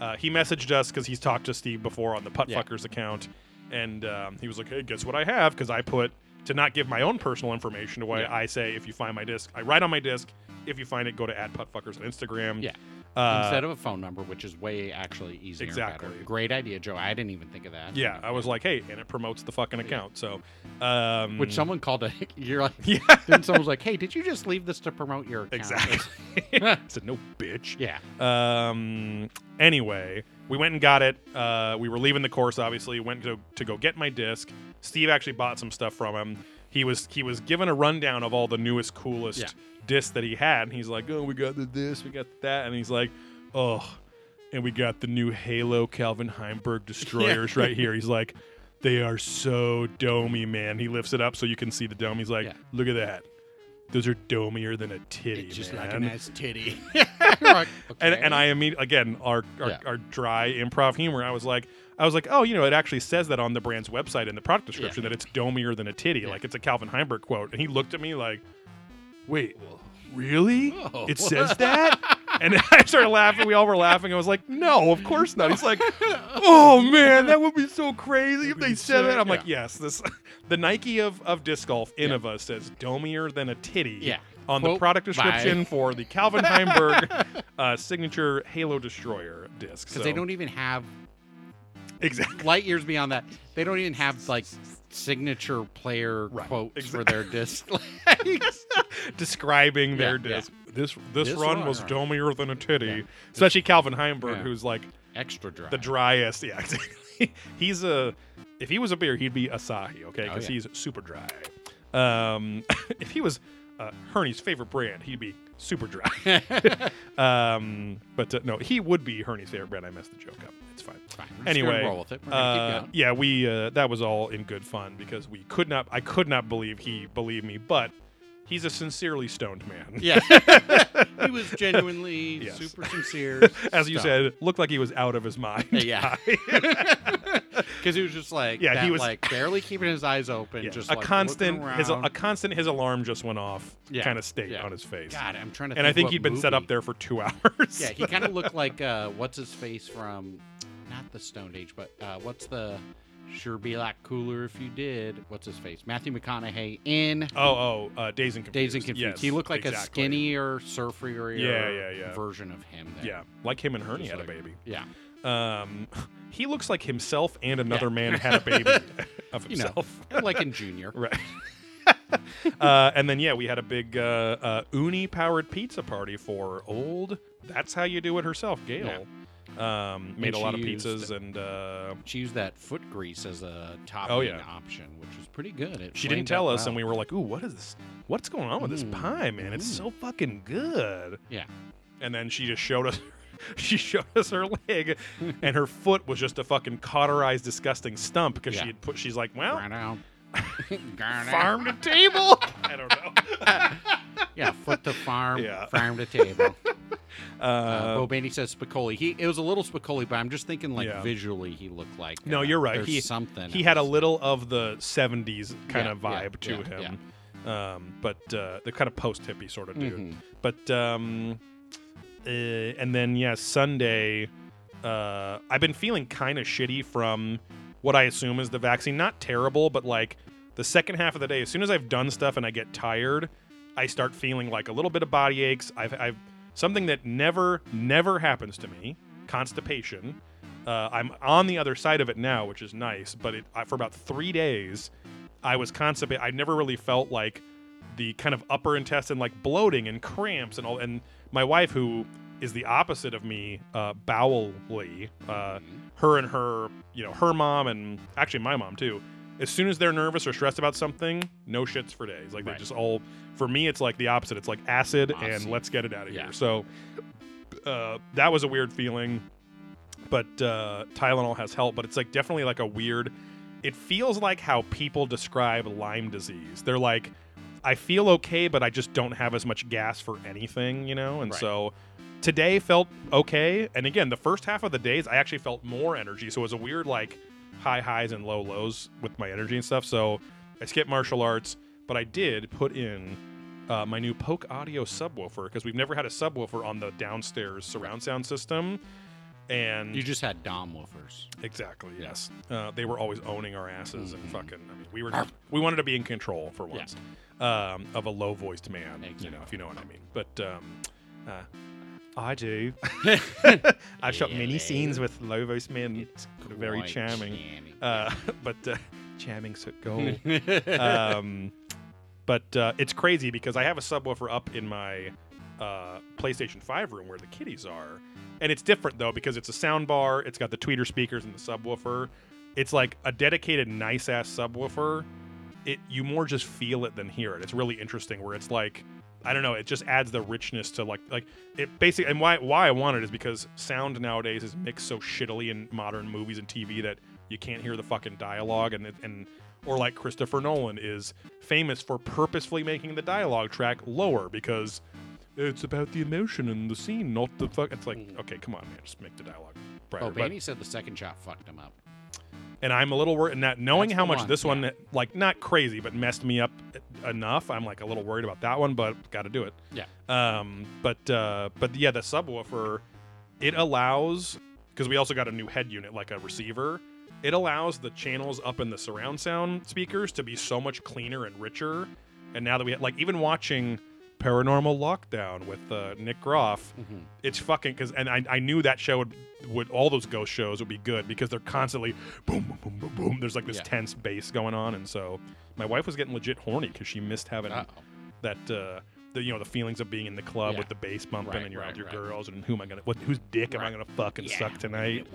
uh, he messaged us because he's talked to Steve before on the Putt Yeah. Fuckers account, and um, he was like, "Hey, guess what I have?" Because I put to not give my own personal information away. Yeah. I say if you find my disc, I write on my disc, if you find it, go to at puttfuckers on Instagram. Yeah. Uh, Instead of a phone number, which is way actually easier. and. Exactly. Great idea, Joe. I didn't even think of that. yeah, I was like, hey, and it promotes the fucking account. So, um, Which someone called a. You're like. Yeah. Then someone was like, "Hey, did you just leave this to promote your account?" exactly. I said no, bitch. yeah. Um. Anyway, we went and got it. Uh, we were leaving the course. Obviously, went to to go get my disc. Steve actually bought some stuff from him. He was he was given a rundown of all the newest, coolest Yeah. discs that he had. And he's like, "Oh, we got the this, we got that," and he's like, "Oh, and we got the new Halo Calvin Heimburg destroyers right here." He's like. They are so domey, man. He lifts it up so you can see the dome. He's like, Yeah. "Look at that. Those are domier than a titty, It's just man." like a nice titty. Like, and okay. and I immediately again our our, Yeah. our dry improv humor. I was like, I was like, oh, you know, it actually says that on the brand's website in the product description that it's domier than a titty, like it's a Calvin Heimburg quote. And he looked at me like, wait, really? Whoa. It says that? and I started laughing. We all were laughing. I was like, no, of course not. He's like, oh man, that would be so crazy if they said so- that. I'm like, yes, this the Nike of of disc golf Innova says domier than a titty. Yeah. On the Quote product by- description for the Calvin Heimburg uh, signature Halo Destroyer disc. because they don't even have exactly. light years beyond that. They don't even have like signature player Right, quotes exa- for their disc. Describing their Yeah, disc. This this, This run one, was domier than a titty. Especially Calvin Heimburg, who's like Extra dry. the driest. Yeah, exactly. he's a. If he was a beer, he'd be Asahi. Okay, Oh, because yeah. he's super dry. Um, if he was uh, Herney's favorite brand, he'd be super dry. um, but uh, no, he would be Herney's favorite brand. I messed the joke up. It's fine. Fine, anyway, roll with it. We're gonna keep uh, yeah, we uh, that was all in good fun because we could not. I could not believe he believed me, but he's a sincerely stoned man. Yeah. he was genuinely Yes. super sincere. As you Stop. said, looked like he was out of his mind. Yeah. Because he was just like, Yeah, that, he was- like barely keeping his eyes open, Yeah. just a like, constant his a constant his alarm just went off Yeah, kind of state yeah. on his face. God, I'm trying to. and I think he'd been set up there for two hours. Yeah, he kind of looked like uh, what's his face from, not the Stone Age, but uh, what's the sure be a lot cooler if you did. What's his face? Matthew McConaughey in oh, oh, uh, Dazed and Confused. Days and Confused. Yes, he looked like exactly. a skinnier, surferier Yeah, yeah, yeah. version of him. There. Yeah, like him and Just had a like- baby. yeah. Um, he looks like himself and another Yeah. man had a baby of You know, himself. like in Junior. Right. uh, and then yeah, we had a big uh, uh, uni powered pizza party for old. That's how you do it herself, Gail. Um, made a lot of pizzas and uh, She used that foot grease as a topping Oh, yeah. option, which was pretty good. It she didn't tell up us, and we were like, "Ooh, what is this? What's going on with this Mm, pie, man? It's mm. so fucking good." Yeah. And then she just showed us. She showed us her leg, and her foot was just a fucking cauterized, disgusting stump because Yeah. she had put. She's like, "Well, out. Grind out. farm to table." I don't know. Yeah, foot to farm, Yeah. farm to table. Uh, Uh, Bo Bainey says Spicoli. He it was a little Spicoli, but I'm just thinking like Yeah. visually he looked like. No, uh, you're right. He- something. he had a little of the 70s kind Yeah, of yeah, vibe to yeah, him um, but uh, the kind of post hippie sort of dude Mhm. but um, uh, and then yeah sunday uh, i've been feeling kind of shitty from what i assume is the vaccine not terrible but like the second half of the day as soon as i've done stuff and i get tired i start feeling like a little bit of body aches i've, I've something that never never happens to me constipation uh, I'm on the other side of it now, which is nice. But it, I, for about three days, I was constipated. I never really felt like the kind of upper intestine, like bloating and cramps and all. And my wife, who is the opposite of me, uh, bowelly, uh, her and her, you know, her mom and actually my mom too. As soon as they're nervous or stressed about something, no shits for days. Like Right. they just all. For me, it's like the opposite. It's like acid, and let's get it out of Yeah. here. So uh, that was a weird feeling but uh, Tylenol has helped. But it's like definitely like a weird. It feels like how people describe Lyme disease. They're like, I feel okay, but I just don't have as much gas for anything, you know. And Right. so today felt okay. And again, the first half of the days, I actually felt more energy. So it was a weird like high highs and low lows with my energy and stuff. So I skipped martial arts, but I did put in. Uh, my new Polk Audio subwoofer because we've never had a subwoofer on the downstairs surround sound system and You just had dom woofers. exactly yes, uh, they were always owning our asses and Mhm. fucking. I mean, we were we wanted to be in control for once um, of a low voiced man, you know, if you know what I mean. But um, uh, I do. I've shot many scenes with low voiced men. It's very quite charming. Uh, but uh, charming so goal. um, but uh, it's crazy because I have a subwoofer up in my uh, PlayStation 5 room where the kitties are. And it's different though because it's a sound bar, it's got the tweeter speakers and the subwoofer. It's like a dedicated nice ass subwoofer. It you more just feel it than hear it. It's really interesting where it's like I don't know, it just adds the richness to like like it basically and why why I want it is because sound nowadays is mixed so shittily in modern movies and TV that you can't hear the fucking dialogue and and or like Christopher Nolan is famous for purposefully making the dialogue track lower because it's about the emotion and the scene, not the fuck. It's like, Mm. okay, come on, man, just make the dialogue brighter. oh, Baney said the second shot fucked him up. And I'm a little worried. And that knowing That's how much one, this one, yeah. like, not crazy, but messed me up enough, I'm like a little worried about that one. But got to do it. Yeah. Um. But uh. But yeah, the subwoofer, it allows because we also got a new head unit, like a receiver. It allows the channels up in the surround sound speakers to be so much cleaner and richer. And now that we like even watching Paranormal Lockdown with uh, Nick Groff, Mhm. it's fucking because and I, I knew that show would, would all those ghost shows would be good because they're constantly boom boom boom boom boom there's like this Yeah. tense bass going on and so my wife was getting legit horny because she missed having Uh-oh. that uh the you know the feelings of being in the club Yeah. with the bass bumping Right, and you're out with your right. girls and who am I gonna what whose dick am I gonna fucking Yeah, suck tonight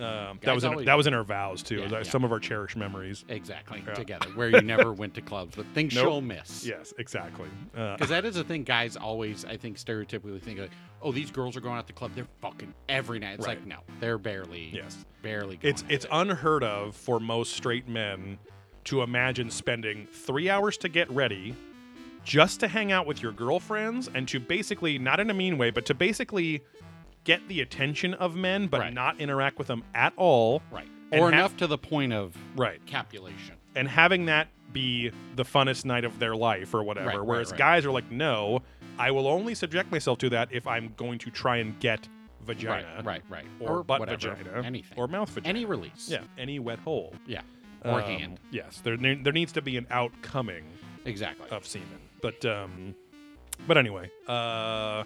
um, that was in, always- that was in our vows too Yeah, uh, yeah. some of our cherished memories Exactly. Together, where you never went to clubs, but things Nope. she'll miss. yes exactly uh, Because that is a thing guys always, I think, stereotypically think like, oh, these girls are going out to club. They're fucking every night. It's Right. like, no, they're barely, yes barely going it's it's it. unheard of for most straight men to imagine spending three hours to get ready just to hang out with your girlfriends and to basically not in a mean way but to basically get the attention of men but Right. not interact with them at all right. and Or ha- enough to the point of right capulation. and having that be the funnest night of their life or whatever Right, right, whereas right. guys are like no i will only subject myself to that if i'm going to try and get vagina Right, right, right. or, butt whatever, vagina anything, or mouth vagina any release. yeah any wet hole yeah, or Um, hand. Yes, there, there there needs to be an outcoming Exactly. of semen. But um, but anyway, uh,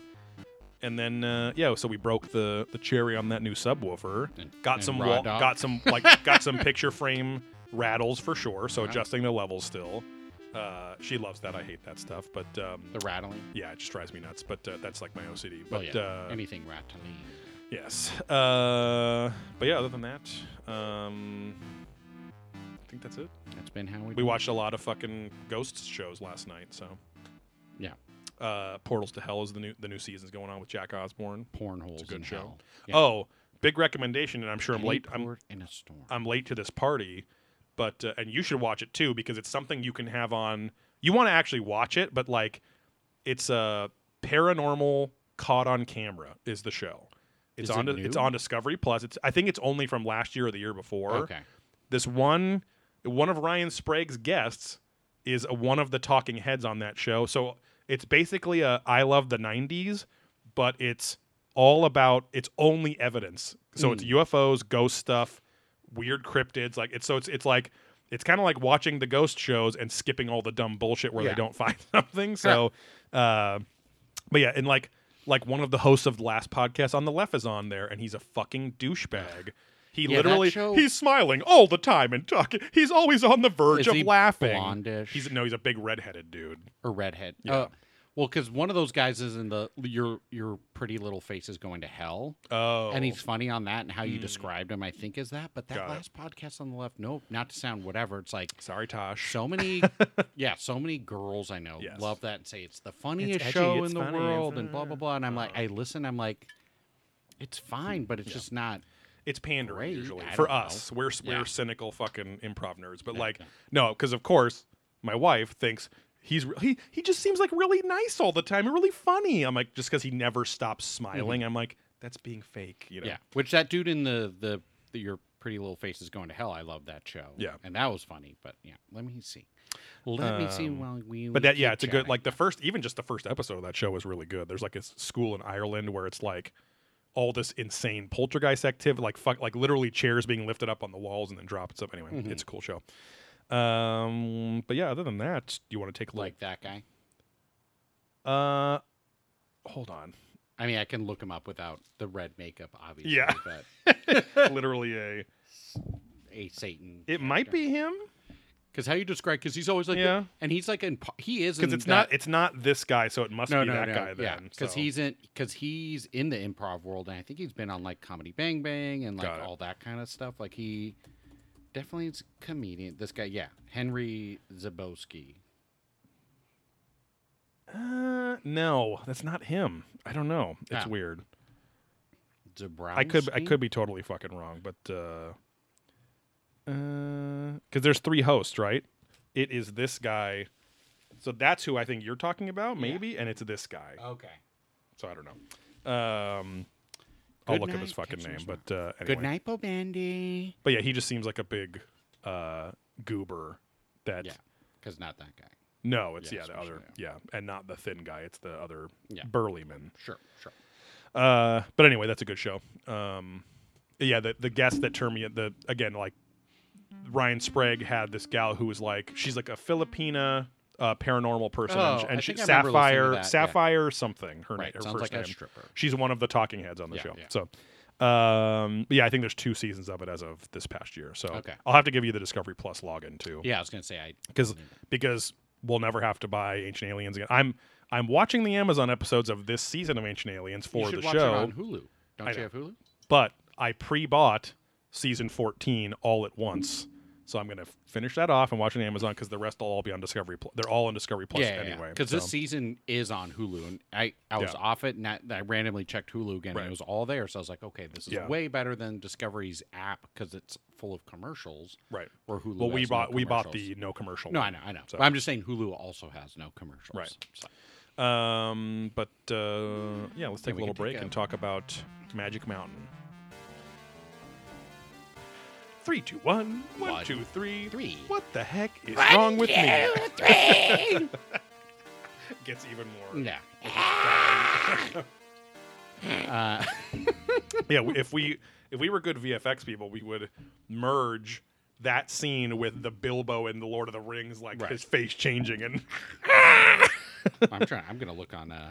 and then uh, yeah, so we broke the the cherry on that new subwoofer. And- got and some raw wall, dog. got some like got some picture frame rattles for sure. So Uh-huh. adjusting the levels still. Uh, she loves that. I hate that stuff. But um, the rattling. yeah, it just drives me nuts. But uh, that's like my OCD. Oh But yeah, uh, anything rattling. yes. Uh, but yeah, other than that, um, think that's it. That's been how we. We watched a lot of fucking ghost shows last night, so Yeah. Uh, Portals to Hell is the new the new season's going on with Jack Osbourne. porn holes a good show. Yeah. Oh, big recommendation, and I'm sure I'm late. I'm in a storm. I'm late to this party, but uh, and you should watch it too because it's something you can have on. You want to actually watch it, but like, it's a paranormal caught on camera is the show. It's Is on it it's on Discovery Plus. It's I think it's only from last year or the year before okay. this one one of Ryan Sprague's guests is one of the talking heads on that show. So it's basically a I love the 90s, but it's all about it's only evidence. So Hmm. it's UFOs, ghost stuff, weird cryptids like it's so it's it's like it's kind of like watching the ghost shows and skipping all the dumb bullshit where Yeah. they don't find something. So uh but yeah, and like like one of the hosts of the last podcast on the left is on there and he's a fucking douchebag. He Yeah, literally show- he's smiling all the time and talking. He's always on the verge Is of laughing. blondish? He's no, he's a big redheaded dude. or redhead. Yeah. Uh, well, because one of those guys is in the your your pretty little face is going to hell, Oh, and he's funny on that, and how you Hmm. described him, I think, is that. But that Got it. last podcast on the left, nope, not to sound whatever. It's like sorry, Tosh. so many, yeah, so many girls I know Yes. love that and say it's the funniest edgy, show in the funny, world, and blah blah uh, blah. And I'm like, uh. I listen, I'm like, it's fine, but it's Yeah. just not. It's pandering Great, usually I for know. us. We're Yeah. we're cynical fucking improv nerds, but like no, because of course my wife thinks he's he he just seems like really nice all the time and really funny. I'm like just because he never stops smiling. I'm like that's being fake, you know. Mm-hmm. Yeah, which that dude in the the, the your pretty little face is going to hell. I love that show. Yeah. and that was funny. But yeah, let me see. Let me see Um, while we. But that yeah, it's a good like the first even just the first episode of that show was really good. There's like a school in Ireland where it's like all this insane poltergeist activity, like fuck, like literally chairs being lifted up on the walls and then dropped stuff. Anyway, Mm-hmm. it's a cool show. Um, but yeah, other than that, do you want to take a look? Like that guy. uh, hold on. I mean, I can look him up without the red makeup, obviously. Yeah. But literally a. a Satan. It might be him because how you describe because he's always like Yeah. and he's like in he is because it's that- not it's not this guy, so it must no be no that no guy yeah then. because so. he's in because he's in the improv world and I think he's been on like Comedy Bang Bang and like all that kind of stuff. Like he definitely is a comedian. This guy, yeah, Henry Zebrowski. Uh, no, that's not him. I don't know. It's Ah. weird. Zebrowski. I could I could be totally fucking wrong, but uh, because there's three hosts, right? It is this guy. So that's who I think you're talking about, maybe, and it's this guy. Okay. So I don't know. Um, I'll look up his fucking name, but uh, anyway. Good night, Bo Bandy. But yeah, he just seems like a big uh, goober. That Yeah, because not that guy. no, it's Yeah, yeah, the other yeah, and not the thin guy. It's the other Yeah. burly man. Sure, sure. Uh, but anyway, that's a good show. Um, yeah, the the guest that turned me the again like Ryan Sprague had this gal who was like she's like a Filipina uh, paranormal person, Oh, and, and I she, think I remember listening to Sapphire yeah. Sapphire something. Her Right, name, her sounds first like name. stripper. She's one of the talking heads on the Yeah, show. yeah. So, um, yeah, I think there's two seasons of it as of this past year. So Okay. I'll have to give you the Discovery Plus login too Yeah, I was gonna say I. because because we'll never have to buy Ancient Aliens again. I'm I'm watching the Amazon episodes of this season of Ancient Aliens you for should the watch show, it on Hulu. Don't I you know. have Hulu? but I pre-bought season 14 all at once. So I'm gonna finish that off and watch on Amazon because the rest will all be on Discovery. Plus. They're all on Discovery Plus anyway. Because so. this season is on Hulu, and I, I was Yeah. off it, and I, I randomly checked Hulu again, Right. and it was all there. So I was like, okay, this is Yeah. way better than Discovery's app because it's full of commercials. right. Or Hulu. Well, we no bought we bought the no commercial. No, one. I know, I know. So- I'm just saying Hulu also has no commercials. Right. So, Um, but uh, yeah, let's take a little take break a- and talk about Magic Mountain. Three, two, one, one, One, two, three. three. What the heck is wrong with me? three. Gets even more. yeah. uh, yeah, if we if we were good VFX people, we would merge that scene with the Bilbo in the Lord of the Rings, like Right. his face changing and I'm trying. I'm gonna look on uh,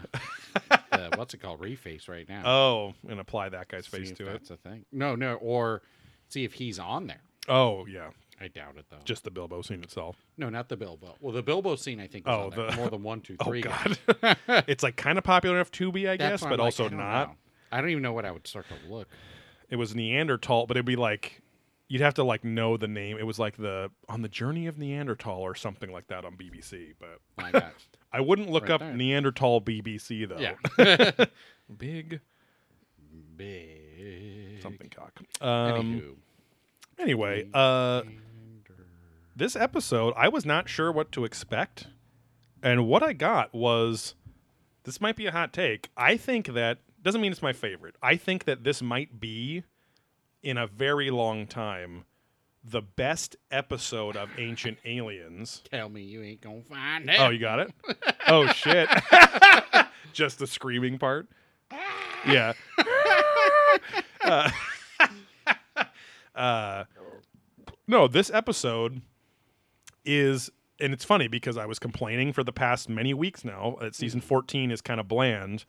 the, what's it called, Reface right now. oh, and apply that guy's See face to it. that's a thing. No, no, or see if he's on there. Oh yeah, I doubt it though. just the Bilbo scene itself. no, not the Bilbo. Well, the Bilbo scene I think is Oh, the- more than one, two, Oh three. god, it's like kind of popular enough to be, I That's guess, but I'm like, also I don't know. I don't even know what I would start to look. It was Neanderthal, but it'd be like you'd have to like know the name. It was like the on the journey of Neanderthal or something like that on BBC. But. I wouldn't look Right up there. Neanderthal BBC though. yeah. Big Big. Something cock. Um, anyway, uh, this episode I was not sure what to expect, and what I got was this might be a hot take. I think that doesn't mean it's my favorite. I think that this might be in a very long time the best episode of Ancient Aliens. Tell me you ain't gonna find it. Oh, you got it? Oh shit. Just the screaming part. Yeah. Uh, uh, no, this episode is and it's funny because I was complaining for the past many weeks now that season 14 is kind of bland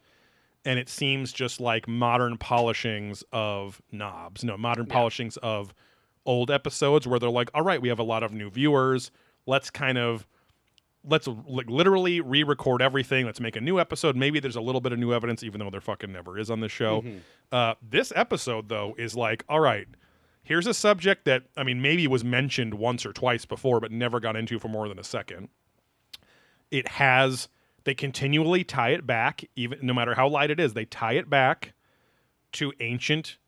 and it seems just like modern polishings of knobs, no, modern polishings of old episodes where they're like, all right, we have a lot of new viewers. Let's kind of let's like literally re-record everything. Let's make a new episode. Maybe there's a little bit of new evidence, even though there fucking never is on this show. Uh, this episode though is like, all right, here's a subject that I mean maybe was mentioned once or twice before, but never got into for more than a second. It has they continually tie it back, even no matter how light it is, they tie it back to ancient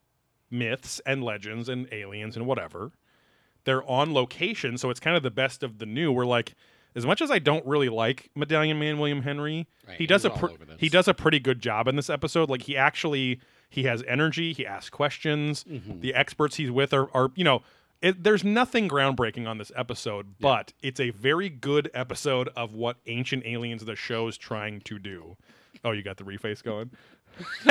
myths and legends and aliens and whatever. They're on location, so it's kind of the best of the new. We're like, as much as I don't really like Medallion Man William Henry, Right, he does a pr- he does a pretty good job in this episode. Like he actually he has energy. He asks questions. Mm-hmm. The experts he's with are, are you know. It, there's nothing groundbreaking on this episode, but it's a very good episode of what Ancient Aliens the show is trying to do. Oh, you got the reface going.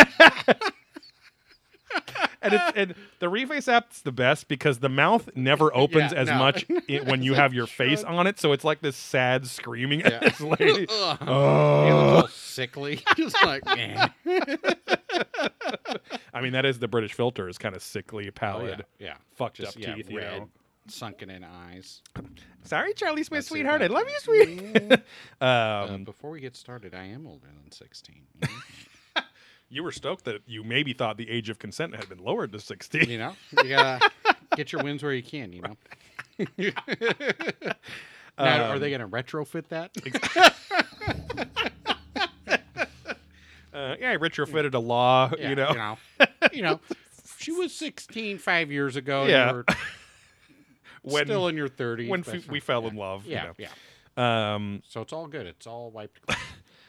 and, it's, and the reface app's the best because the mouth never opens Yeah, as no. much i when you have your face on it, so it's like this sad screaming at this lady. Ugh. Oh. He looks all sickly. Just like, eh. I mean, that is the British filter is kind of sickly, Oh, yeah. pallid, yeah. fucked Just, up yeah, teeth. You red, know. sunken in eyes. Sorry, Charlie's my That's it, sweetheart. I love it. you, sweetie. Uh, um, before we get started, I am older than 16. You were stoked that you maybe thought the age of consent had been lowered to 16. you know, you gotta get your wins where you can. You know. now, are Um, they gonna retrofit that? Uh, yeah, I retrofitted a law, Yeah, you know. you know, you know. She was 16 five years ago. Yeah. You were when still in your 30s. when f- we fell in love, Yeah, you yeah. know. Um, So it's all good. It's all wiped. clean.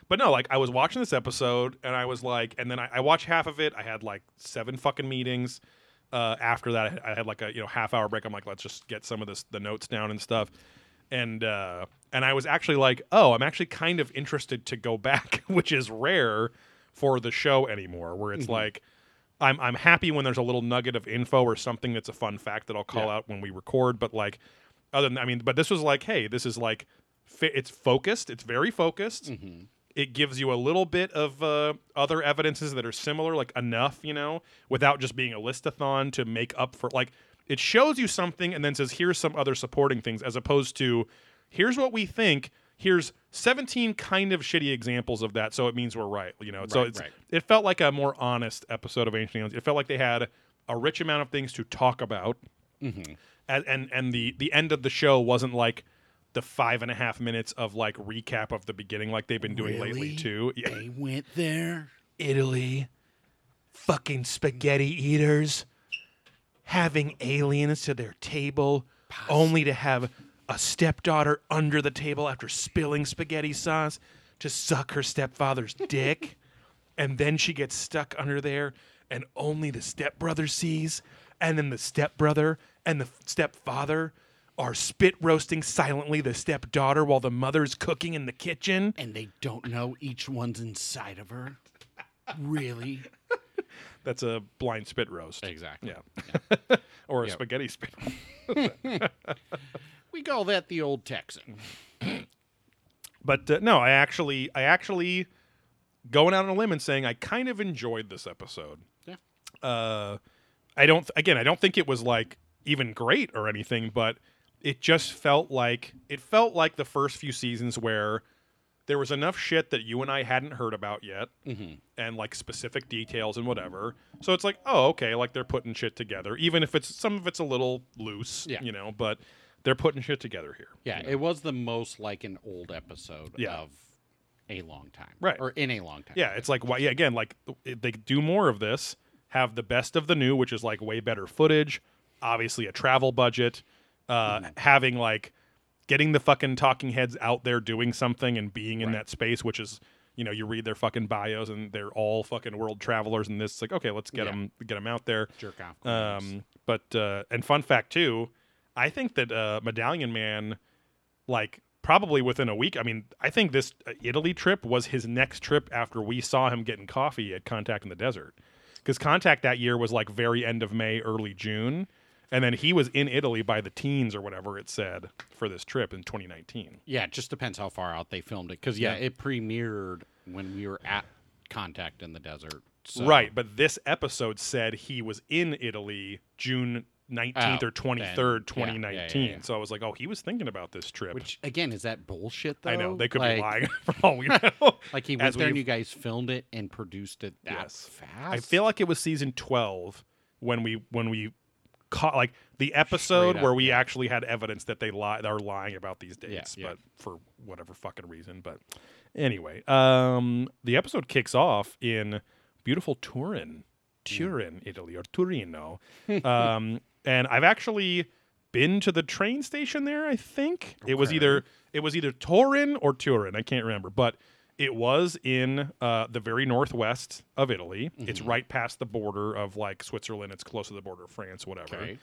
But no, like I was watching this episode and I was like, and then I, I watched half of it. I had like seven fucking meetings. Uh, after that, I had, I had like a you know half hour break. I'm like, let's just get some of this the notes down and stuff. And uh, and I was actually like, oh, I'm actually kind of interested to go back, which is rare for the show anymore. Where it's like, I'm I'm happy when there's a little nugget of info or something that's a fun fact that I'll call Yeah. out when we record. But like, other than I mean, but this was like, hey, this is like, fi- it's focused. It's very focused. It gives you a little bit of uh, other evidences that are similar, like enough, you know, without just being a listathon to make up for like. It shows you something and then says, here's some other supporting things, as opposed to, here's what we think. Here's 17 kind of shitty examples of that, so it means we're right. You know, so it's right. it felt like a more honest episode of Ancient Aliens. It felt like they had a rich amount of things to talk about, Mm-hmm. and and, and the the end of the show wasn't like the five and a half minutes of like recap of the beginning like they've been doing lately too. Yeah. They went there. Italy, fucking spaghetti eaters, having aliens to their table, only to have a stepdaughter under the table after spilling spaghetti sauce to suck her stepfather's dick. And then she gets stuck under there, and only the stepbrother sees. And then the stepbrother and the stepfather are spit roasting silently the stepdaughter while the mother's cooking in the kitchen. And they don't know each one's inside of her. Really? That's a blind spit roast. Exactly. Yeah. or a Yep. spaghetti spit. We call that the old Texan. But uh, no, I actually, I actually, going out on a limb and saying I kind of enjoyed this episode. Yeah. Uh, I don't. Again, I don't think it was like even great or anything, but it just felt like it felt like the first few seasons where there was enough shit that you and I hadn't heard about yet, Mm-hmm. and like specific details and whatever. So it's like, oh, okay, like they're putting shit together, even if it's some of it's a little loose, Yeah. you know, but they're putting shit together here. Yeah, it was the most like an old episode Yeah. of a long time. Right. Or in a long time. Yeah, it's like why yeah, again, like they do more of this, have the best of the new, which is like way better footage, obviously a travel budget, uh Mm-hmm. having like getting the fucking talking heads out there doing something and being in Right. that space, which is you know, you read their fucking bios and they're all fucking world travelers and this it's like okay, let's get Yeah. them get them out there. Jerk off. Um, but uh, and fun fact too, I think that uh, Medallion Man, like probably within a week. I mean, I think this uh, Italy trip was his next trip after we saw him getting coffee at Contact in the Desert, because Contact that year was like very end of May, early June, and then he was in Italy by the teens or whatever it said for this trip in 2019. yeah, it just depends how far out they filmed it. Because, yeah, Yeah. it premiered when we were at Contact in the Desert. So, Right, but this episode said he was in Italy June 19th Oh, or 23rd, then- yeah, yeah, 2019. yeah, yeah. So I was like, oh, he was thinking about this trip. Which, again, is that bullshit, though? I know they could like, be lying for all we know. Like, he As went there and you guys filmed it and produced it that Yes. fast? I feel like it was season 12 when we when we caught like the episode where we yeah. actually had evidence that they lie are lying about these dates, yeah. but for whatever fucking reason. But anyway, um, the episode kicks off in beautiful Turin, Turin, Italy, or Torino, um, and I've actually been to the train station there. I think it was either it was either Turin or Turin. I can't remember, but it was in uh, the very northwest of Italy. It's Mm-hmm. right past the border of like Switzerland. It's close to the border of France, whatever. Okay.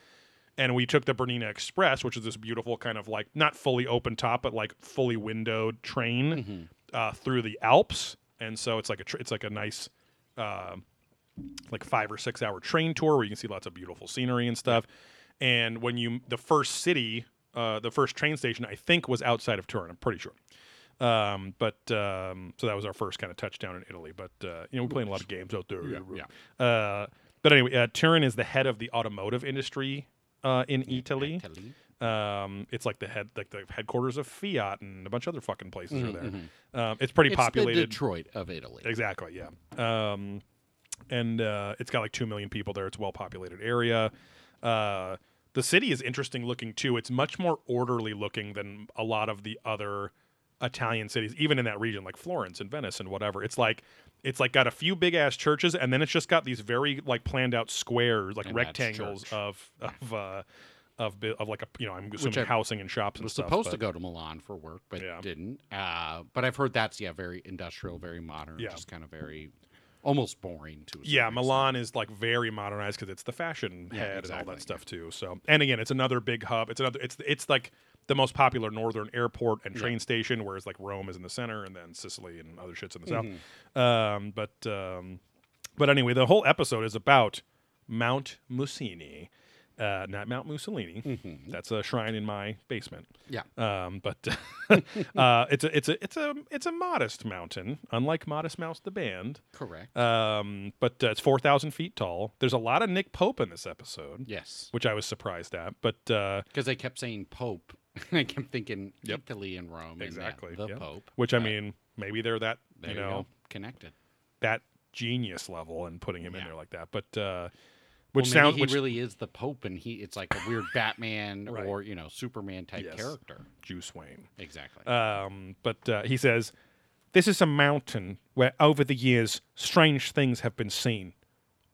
And we took the Bernina Express, which is this beautiful kind of like not fully open top, but like fully windowed train Mm-hmm. uh, through the Alps. And so it's like a tr- it's like a nice uh, like five or six hour train tour where you can see lots of beautiful scenery and stuff. And when you the first city, uh, the first train station, I think was outside of Turin. I'm pretty sure. Um, but um, so that was our first kind of touchdown in Italy. But uh, you know, we're playing a lot of games out there. yeah. Uh, but anyway, uh, Turin is the head of the automotive industry uh, in Italy. Italy. Um, it's like the head, like the headquarters of Fiat and a bunch of other fucking places are there. Um, it's pretty Mm-hmm, It's the populated. Detroit of Italy. Exactly, yeah. Um, and uh, it's got like two million people there. It's a well populated area. Uh, the city is interesting looking too. It's much more orderly looking than a lot of the other Italian cities, even in that region, like Florence and Venice and whatever. It's like it's like got a few big ass churches, and then it's just got these very like planned out squares, like And rectangles of of uh, of of like a you know I'm assuming housing and shops and was stuff. supposed but- to go to Milan for work, but Yeah. didn't. Uh, but I've heard that's yeah, very industrial, very modern, Yeah. just kind of very almost boring to. Yeah, Milan is like very modernized because it's the fashion Yeah, head and all exactly, that stuff too. So, and again, it's another big hub. It's another. It's it's like the most popular northern airport and train station, whereas like Rome is in the center, and then Sicily and other shits in the Mm-hmm. south. Um, but um, but anyway, the whole episode is about Mount Musinè. Uh, not Mount Mussolini. Mm-hmm. That's a shrine in my basement. Yeah. Um, but uh, it's a it's a it's a it's a modest mountain, unlike Modest Mouse the band. Correct. Um, but uh, it's four thousand feet tall. There's a lot of Nick Pope in this episode, yes, which I was surprised at. But uh, because they kept saying Pope. I kept thinking Yep. Italy and Rome. and, yeah, exactly, the yep. Pope. Which I mean, maybe they're that you you know go, connected. that genius level and putting him in there like that. But uh, which well, sounds he which really is the Pope, and he it's like a weird Batman Right. or you know Superman type Yes. character. Juice Wayne. Exactly. Um, but uh, he says, This is a mountain where over the years strange things have been seen.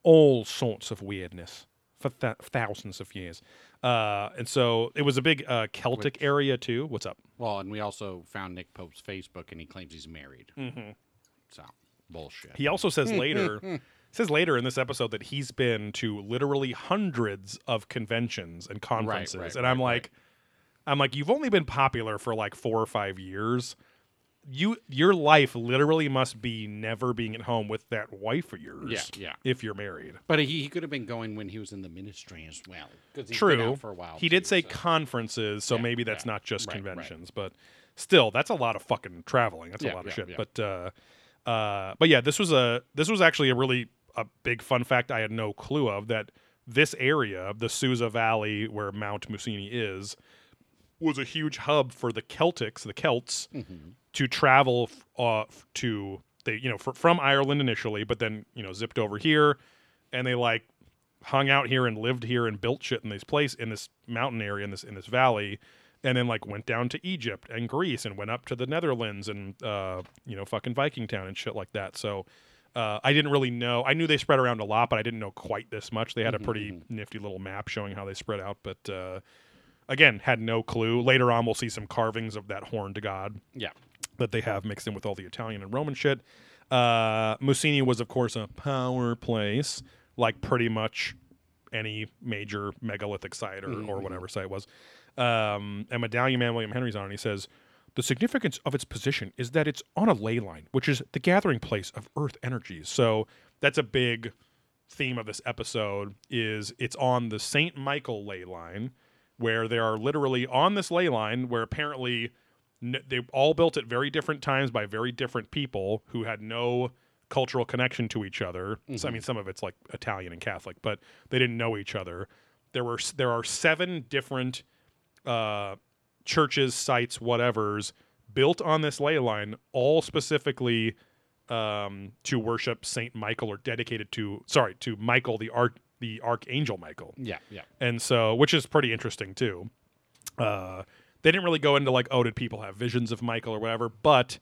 All sorts of weirdness for th- thousands of years. Uh, and so it was a big uh, Celtic Which- area too. What's up? well, and we also found Nick Pope's Facebook, and he claims he's married. Mm-hmm. So bullshit. He also says later says later in this episode that he's been to literally hundreds of conventions and conferences. right, and I'm right, like I'm like, you've only been popular for like four or five years. You your life literally must be never being at home with that wife of yours. Yeah, yeah. If you're married. But he, he could have been going when he was in the ministry as well. 'cause he's been True. for a while. he did say so- conferences, so Yeah, maybe that's yeah. not just Right, right. conventions, but still, that's a lot of fucking traveling. That's a lot of yeah, shit. yeah. But uh, uh, but yeah, this was a this was actually a really a big fun fact I had no clue of that this area, the Susa Valley where Mount Musinè is, was a huge hub for the Celtics, the Celts, Mm-hmm. To travel uh, to they you know fr- from Ireland initially, but then you know zipped over here, and they like hung out here and lived here and built shit in this place in this mountain area in this in this valley, and then like went down to Egypt and Greece and went up to the Netherlands and uh, you know fucking Viking Town and shit like that. So. Uh, I didn't really know. I knew they spread around a lot, but I didn't know quite this much. They had a pretty nifty little map showing how they spread out, but uh, again, had no clue. Later on, we'll see some carvings of that horned god Yeah. That they have mixed in with all the Italian and Roman shit. Uh, Musinè was, of course, a power place, like pretty much any major megalithic site or, or whatever site was. Um, and Medallion Man William Henry's on, and he says, the significance of its position is that it's on a ley line, which is the gathering place of Earth energies. So that's a big theme of this episode is it's on the St. Michael ley line where there are literally on this ley line where apparently they all built at very different times by very different people who had no cultural connection to each other. So, I mean, some of it's like Italian and Catholic, but they didn't know each other. There were there are seven different uh, churches, sites, whatever's built on this ley line, all specifically um, to worship Saint Michael or dedicated to sorry to Michael the arch the archangel Michael Yeah. Yeah. and so which is pretty interesting too uh they didn't really go into like oh did people have visions of michael or whatever but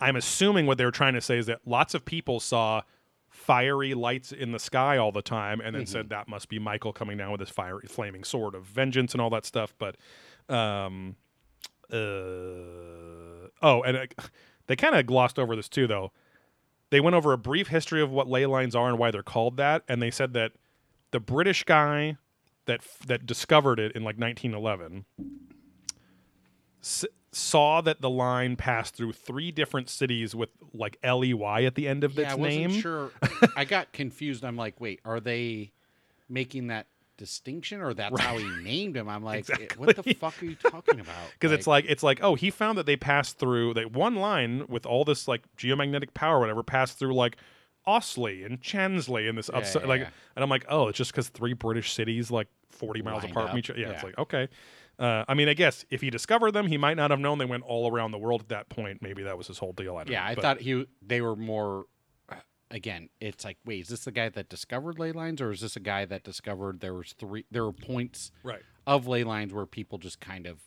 i'm assuming what they were trying to say is that lots of people saw fiery lights in the sky all the time and then said that must be michael coming down with his fiery flaming sword of vengeance and all that stuff but um uh oh and uh, they kind of glossed over this too though. They went over a brief history of what ley lines are and why they're called that and they said that the British guy that that discovered it in like 1911 s- saw that the line passed through three different cities with like L E Y at the end of Yeah, its I wasn't name. sure. I got confused. I'm like, wait, are they making that distinction, or that's how he named him? I'm like, eh, what the fuck are you talking about? Because it's like it's like oh he found that they passed through that one line with all this like geomagnetic power whatever passed through like Osley and Chansley and this Yeah, upside yeah, like yeah. and I'm like oh it's just because three British cities like 40 miles Lined apart from each other yeah, it's like okay uh, I mean I guess if he discovered them he might not have known they went all around the world at that point maybe that was his whole deal I don't yeah, know I but- thought he they were more. uh, Again, it's like, wait, is this the guy that discovered ley lines, or is this a guy that discovered there was three? There were points right of ley lines where people just kind of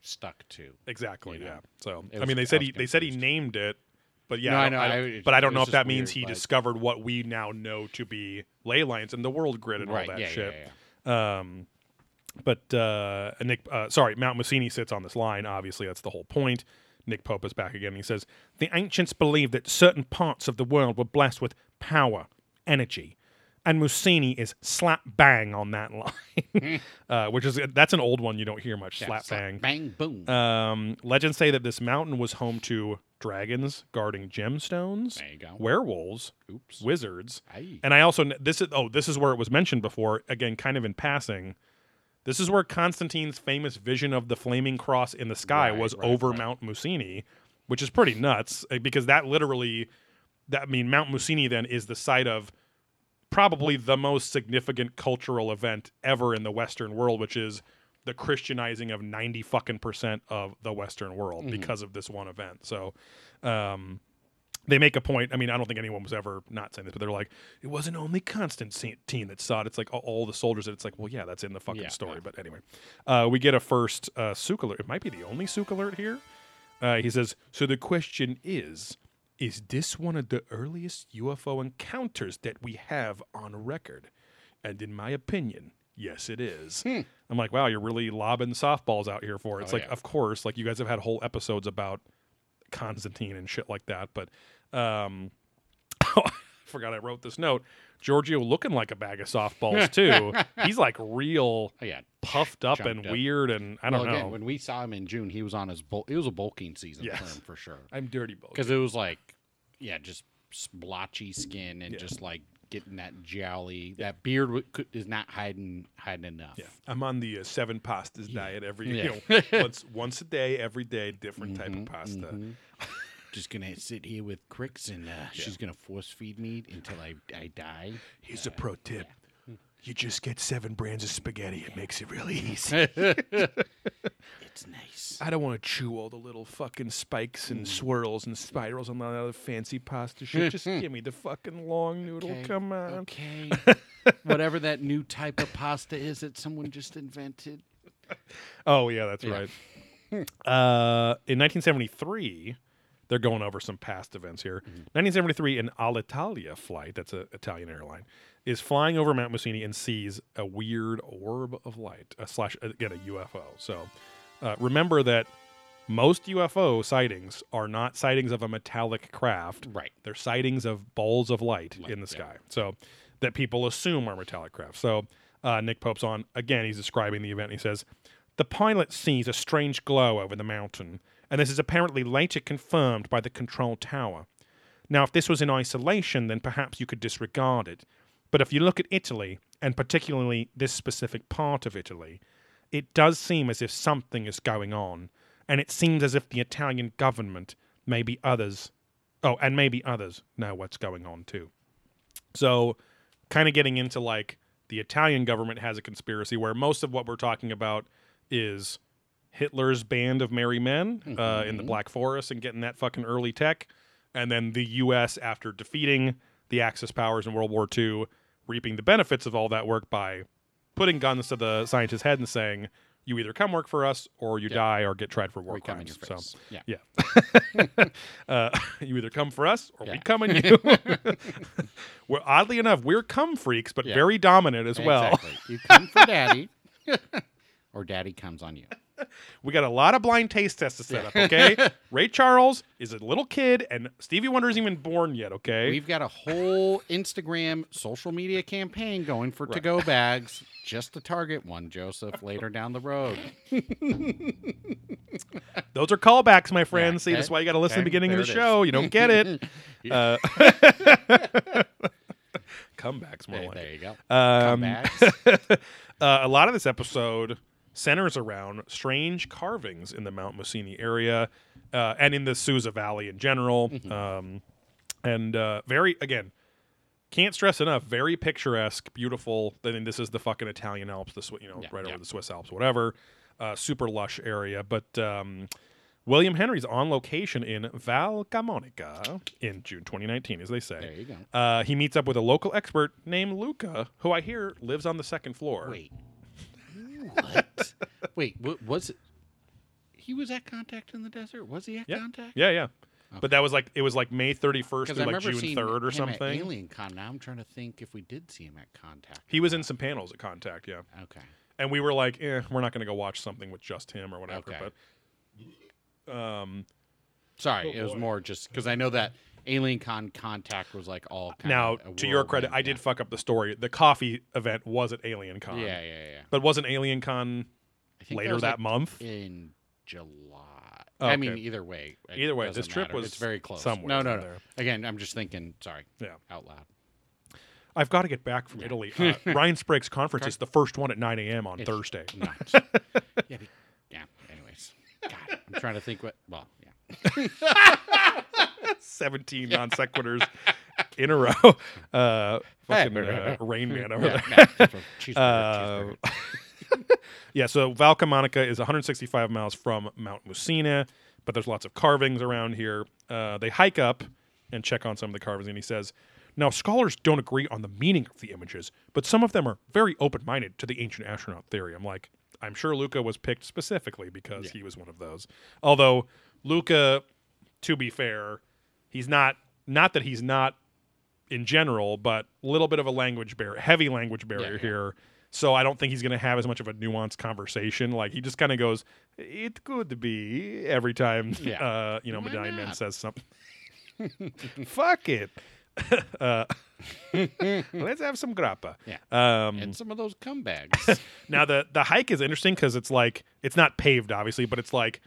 stuck to. exactly you know, yeah so it I was- mean they said was he they said he confused. named it but yeah No, I I don't- know, I I- don't- but I don't know if just that means weird, he like- discovered what we now know to be ley lines and the world grid and all that yeah, shit yeah, yeah. Um, but uh, Nick, uh, sorry, Mount Musinè sits on this line. Obviously, that's the whole point. Nick Pope is back again. He says the ancients believed that certain parts of the world were blessed with power, energy, and Musinè is slap bang on that line, uh, which is that's an old one you don't hear much. Yeah, slap bang. bang, boom. Um, legends say that this mountain was home to dragons guarding gemstones, there you go. werewolves, Oops. wizards, Aye. and I also this is oh this is where it was mentioned before again kind of in passing. This is where Constantine's famous vision of the flaming cross in the sky Right, was right, over right. Mount Musinè, which is pretty nuts uh, because that literally that I mean Mount Musinè then is the site of probably the most significant cultural event ever in the Western world, which is the Christianizing of ninety fucking percent of the Western world Mm-hmm. because of this one event. So, um, they make a point. I mean, I don't think anyone was ever not saying this, but they're like, it wasn't only Constantine that saw it. It's like all, all the soldiers. It's like, well, yeah, that's in the fucking Yeah, story. yeah. But anyway, uh, we get a first uh, alert. It might be the only Sook alert here. Uh, he says, so the question is, is this one of the earliest UFO encounters that we have on record? And in my opinion, yes, it is. I'm like, wow, you're really lobbing softballs out here for it. It's Hmm. Oh, like, yeah. of course, like you guys have had whole episodes about Constantine and shit like that. But um, I forgot I wrote this note. Giorgio looking like a bag of softballs too. He's like real Oh, yeah. puffed up and up. weird, and I don't well, again, know. when we saw him in June, he was on his bul- it was a bulking season Yes. for him for sure. I'm dirty bulking Because it was like, yeah, just splotchy skin and just like getting that jowly. That beard w- could, is not hiding hiding enough. Yeah, I'm on the uh, seven pastas diet every Yeah. you know, once once a day, every day, different type of pasta. Mhm. Just gonna sit here with Crix and uh, she's gonna force feed me until I, I die. Here's a pro tip: you just get seven brands of spaghetti. It makes it really easy. It's nice. I don't want to chew all the little fucking spikes and swirls and spirals and all that other fancy pasta shit. Just give me the fucking long noodle. Okay, Come on. Okay. Whatever that new type of pasta is that someone just invented. Oh yeah, that's Yeah. right. uh, in 1973, they're going over some past events here. 1973, an Alitalia flight, that's an Italian airline, is flying over Mount Musinè and sees a weird orb of light, a slash again a UFO. So uh, remember that most UFO sightings are not sightings of a metallic craft. Right. They're sightings of balls of light, Light, in the yeah. sky. So that people assume are metallic craft. So uh, Nick Pope's on again. He's describing the event. He says the pilot sees a strange glow over the mountain, and this is apparently later confirmed by the control tower. Now, if this was in isolation, then perhaps you could disregard it. But if you look at Italy, and particularly this specific part of Italy, it does seem as if something is going on, and it seems as if the Italian government, maybe others, oh, and maybe others know what's going on too. So, kind of getting into like the Italian government has a conspiracy where most of what we're talking about is Hitler's band of merry men uh, in the Black Forest and getting that fucking early tech, and then the U.S. after defeating the Axis powers in World War II, reaping the benefits of all that work by putting guns to the scientist's head and saying, "You either come work for us, or you die, or get tried for war We crimes." So. Yeah. yeah. uh, you either come for us or we come on you. well, oddly enough, we're come freaks, but Yeah. very dominant as well. You come for daddy, or daddy comes on you. we got a lot of blind taste tests to set up, okay? Ray Charles is a little kid, and Stevie Wonder isn't even born yet, okay? We've got a whole Instagram social media campaign going for to go bags just to target one Joseph later down the road. Those are callbacks, my friends. Yeah, See, that's why you got to listen to the beginning of the it is. show. You don't get it. uh, comebacks, more There, like. there you go. Um, bags. uh, a lot of this episode centers around strange carvings in the Mount Musinè area uh, and in the Susa Valley in general. Mm-hmm. Um, and uh, very, again, can't stress enough, very picturesque, beautiful. I mean, this is the fucking Italian Alps, the you know, Yeah, right yeah. over the Swiss Alps, whatever. Uh, super lush area. But um, William Henry's on location in Val Camonica in June 2019, as they say. There you go. Uh, he meets up with a local expert named Luca, who I hear lives on the second floor. Wait. What? Wait, wa- was it? He was at Contact in the Desert? Was he at Yeah. Contact? Yeah, yeah. But that was like it was like May 31st Because through I like June 3rd or him at something. Alien Con. Now I'm trying to think if we did see him at Contact. He was in some panels at Contact, yeah. Okay. And we were like, eh, we're not going to go watch something with just him or whatever. Okay. But um, Sorry, Oh, it was boy. more just because I know that Alien Con Contact was like all kind now, to your credit, I did fuck up the story. The coffee event was at Alien Con. Yeah, yeah, yeah. yeah. But wasn't Alien Con I think later was, that like, month? in July. Oh, I mean, either way. Either way, this trip matter. was it's very close. somewhere No, no, no. there. Again, I'm just thinking. Sorry, Yeah. out loud. I've got to get back from Italy. Uh, Ryan Sprague's conference is the first one at 9 a.m. on It's Thursday. Yeah, yeah. Anyways, God, I'm trying to think what. Well, yeah. 17 non sequiturs in a row. Uh, fucking uh, Rain Man over there. yeah, no, Uh, yeah, so Val Camonica is 165 miles from Mount Musinè, but there's lots of carvings around here. Uh, they hike up and check on some of the carvings, and he says, Now, scholars don't agree on the meaning of the images, but some of them are very open minded to the ancient astronaut theory. I'm like, I'm sure Luca was picked specifically because he was one of those. Although, Luca, to be fair, he's not, not that he's not in general, but a little bit of a language barrier, heavy language barrier yeah. here. So I don't think he's going to have as much of a nuanced conversation. Like he just kind of goes, "It could be" every time. Yeah. Uh, you know, Why Medallion Man says something. Fuck it. uh, let's have some grappa. Yeah. Um, and some of those cum bags. now the the hike is interesting because it's like it's not paved, obviously, but it's like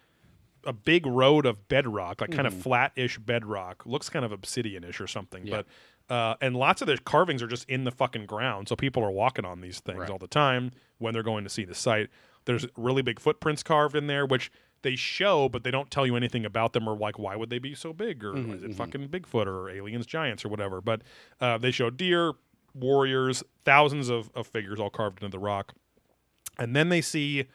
a big road of bedrock, like kind of flat-ish bedrock. Looks kind of obsidian-ish or something. Mm-hmm. Yeah. But uh, and lots of the carvings are just in the fucking ground, so people are walking on these things Right. all the time when they're going to see the site. There's really big footprints carved in there, which they show, but they don't tell you anything about them or like why would they be so big or Mm-hmm, is it fucking Bigfoot or aliens, giants or whatever. But uh, they show deer, warriors, thousands of, of figures all carved into the rock and then they see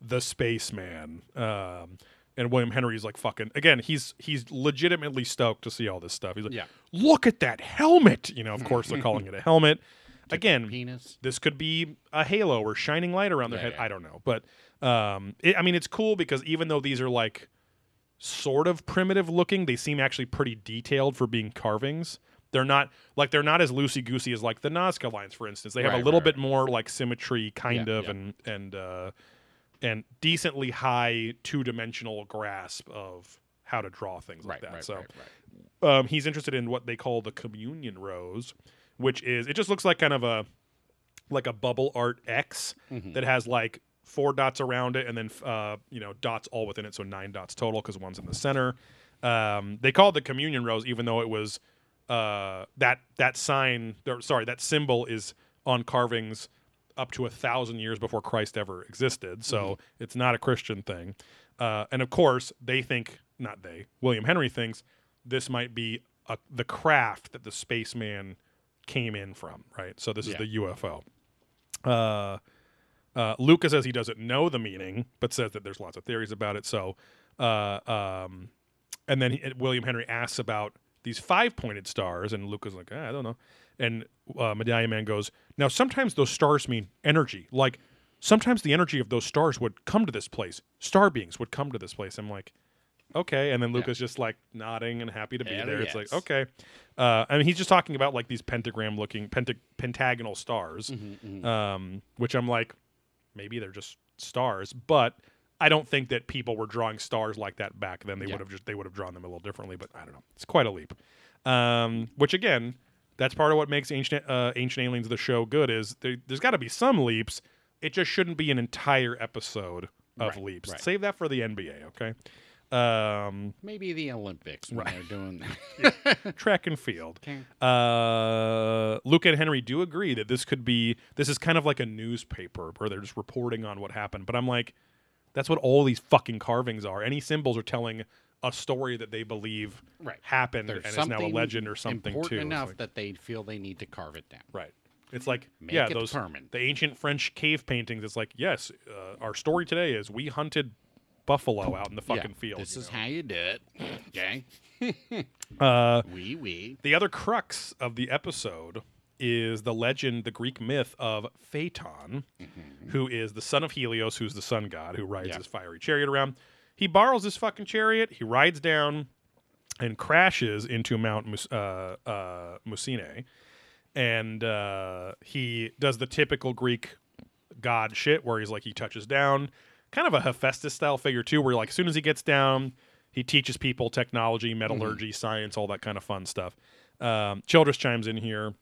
the spaceman um and william henry's like fucking again he's he's legitimately stoked to see all this stuff he's like Yeah. look at that helmet you know of course they're calling it a helmet again Penis. this could be a halo or shining light around their Yeah, head yeah. i don't know but um it, i mean it's cool because even though these are like sort of primitive looking they seem actually pretty detailed for being carvings they're not like they're not as loosey goosey as like the Nazca lines, for instance. They have a little right, bit more like symmetry, kind Yeah, of, and and uh, and decently high two dimensional grasp of how to draw things like Right, that. right, so right, um, he's interested in what they call the communion rose, which is it just looks like kind of a like a bubble art X Mm-hmm. that has like four dots around it and then uh, you know dots all within it, so nine dots total because one's in the center. Um, they call it the communion rose, even though it was uh, that that sign. Or, sorry, that symbol is on carvings up to a thousand years before Christ ever existed. So it's not a Christian thing. Uh, and of course, they think not they. William Henry thinks this might be a, the craft that the spaceman came in from. Right. So this Yeah. is the UFO. Uh, uh, Lucas says he doesn't know the meaning, but says that there's lots of theories about it. So, uh, um, and then he, William Henry asks about these five pointed stars, and Lucas like, "Ah, I don't know. And uh, Medallion Man goes, Now, sometimes those stars mean energy. Like, sometimes the energy of those stars would come to this place. Star beings would come to this place. I'm like, okay. And then Lucas just like nodding and happy to be Hell there. It's like, okay. Uh, I mean, he's just talking about like these pentagram looking, penta- pentagonal stars, Mm-hmm, um, which I'm like, maybe they're just stars, but I don't think that people were drawing stars like that back then. They Yeah. would have just they would have drawn them a little differently, but I don't know. It's quite a leap. Um, which again, that's part of what makes ancient uh, ancient aliens the show good is there, there's got to be some leaps. It just shouldn't be an entire episode of Right, leaps. right. Save that for the NBA, okay? Um, Maybe the Olympics when Right. they're doing that. track and field. Okay. Uh, Luke and Henry do agree that this could be this is kind of like a newspaper where they're just reporting on what happened. But I'm like, that's what all these fucking carvings are. Any symbols are telling a story that they believe Right. happened There's and is now a legend or something important too. It's enough like- that they feel they need to carve it down. right. It's like Make yeah, it those permanent. the ancient French cave paintings. It's like yes, uh, our story today is we hunted buffalo out in the fucking yeah, field. This is know? how you do it. Okay. uh, Wee wee. The other crux of the episode is the legend, the Greek myth of Phaeton, who is the son of Helios, who's the sun god, who rides Yeah. his fiery chariot around. He borrows this fucking chariot, he rides down and crashes into Mount Mus- uh, uh, Musinè. And uh, he does the typical Greek god shit where he's like, he touches down. Kind of a Hephaestus style figure, too, where like as soon as he gets down, he teaches people technology, metallurgy, science, all that kind of fun stuff. Um, Childress chimes in here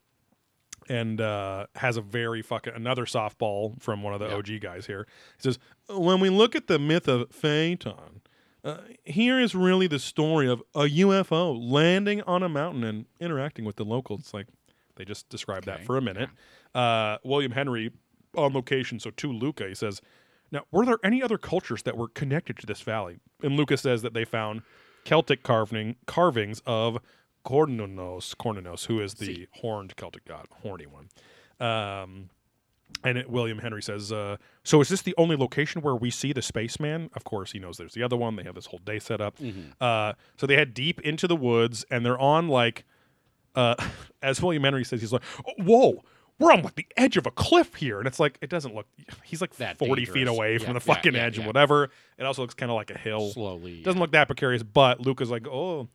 and uh, has a very fucking another softball from one of the Yeah. OG guys here. He says, "When we look at the myth of Phaeton, uh, here is really the story of a UFO landing on a mountain and interacting with the locals." It's like they just described that for a minute. Uh, William Henry on location, so to Luca, he says, "Now, were there any other cultures that were connected to this valley?" And Luca says that they found Celtic carving carvings of Cernunnos, Cernunnos, who is the See. horned Celtic god, horny one. Um, and it, William Henry says, uh, "So is this the only location where we see the spaceman?" Of course, he knows there's the other one. They have this whole day set up. Uh, so they head deep into the woods, and they're on like, uh, as William Henry says, he's like, "Oh, "Whoa, we're on like the edge of a cliff here," and it's like it doesn't look. He's like That forty feet away Yeah, from the yeah, fucking yeah, edge and whatever. It also looks kind of like a hill. Slowly. Doesn't look that precarious, but Luca's like, oh,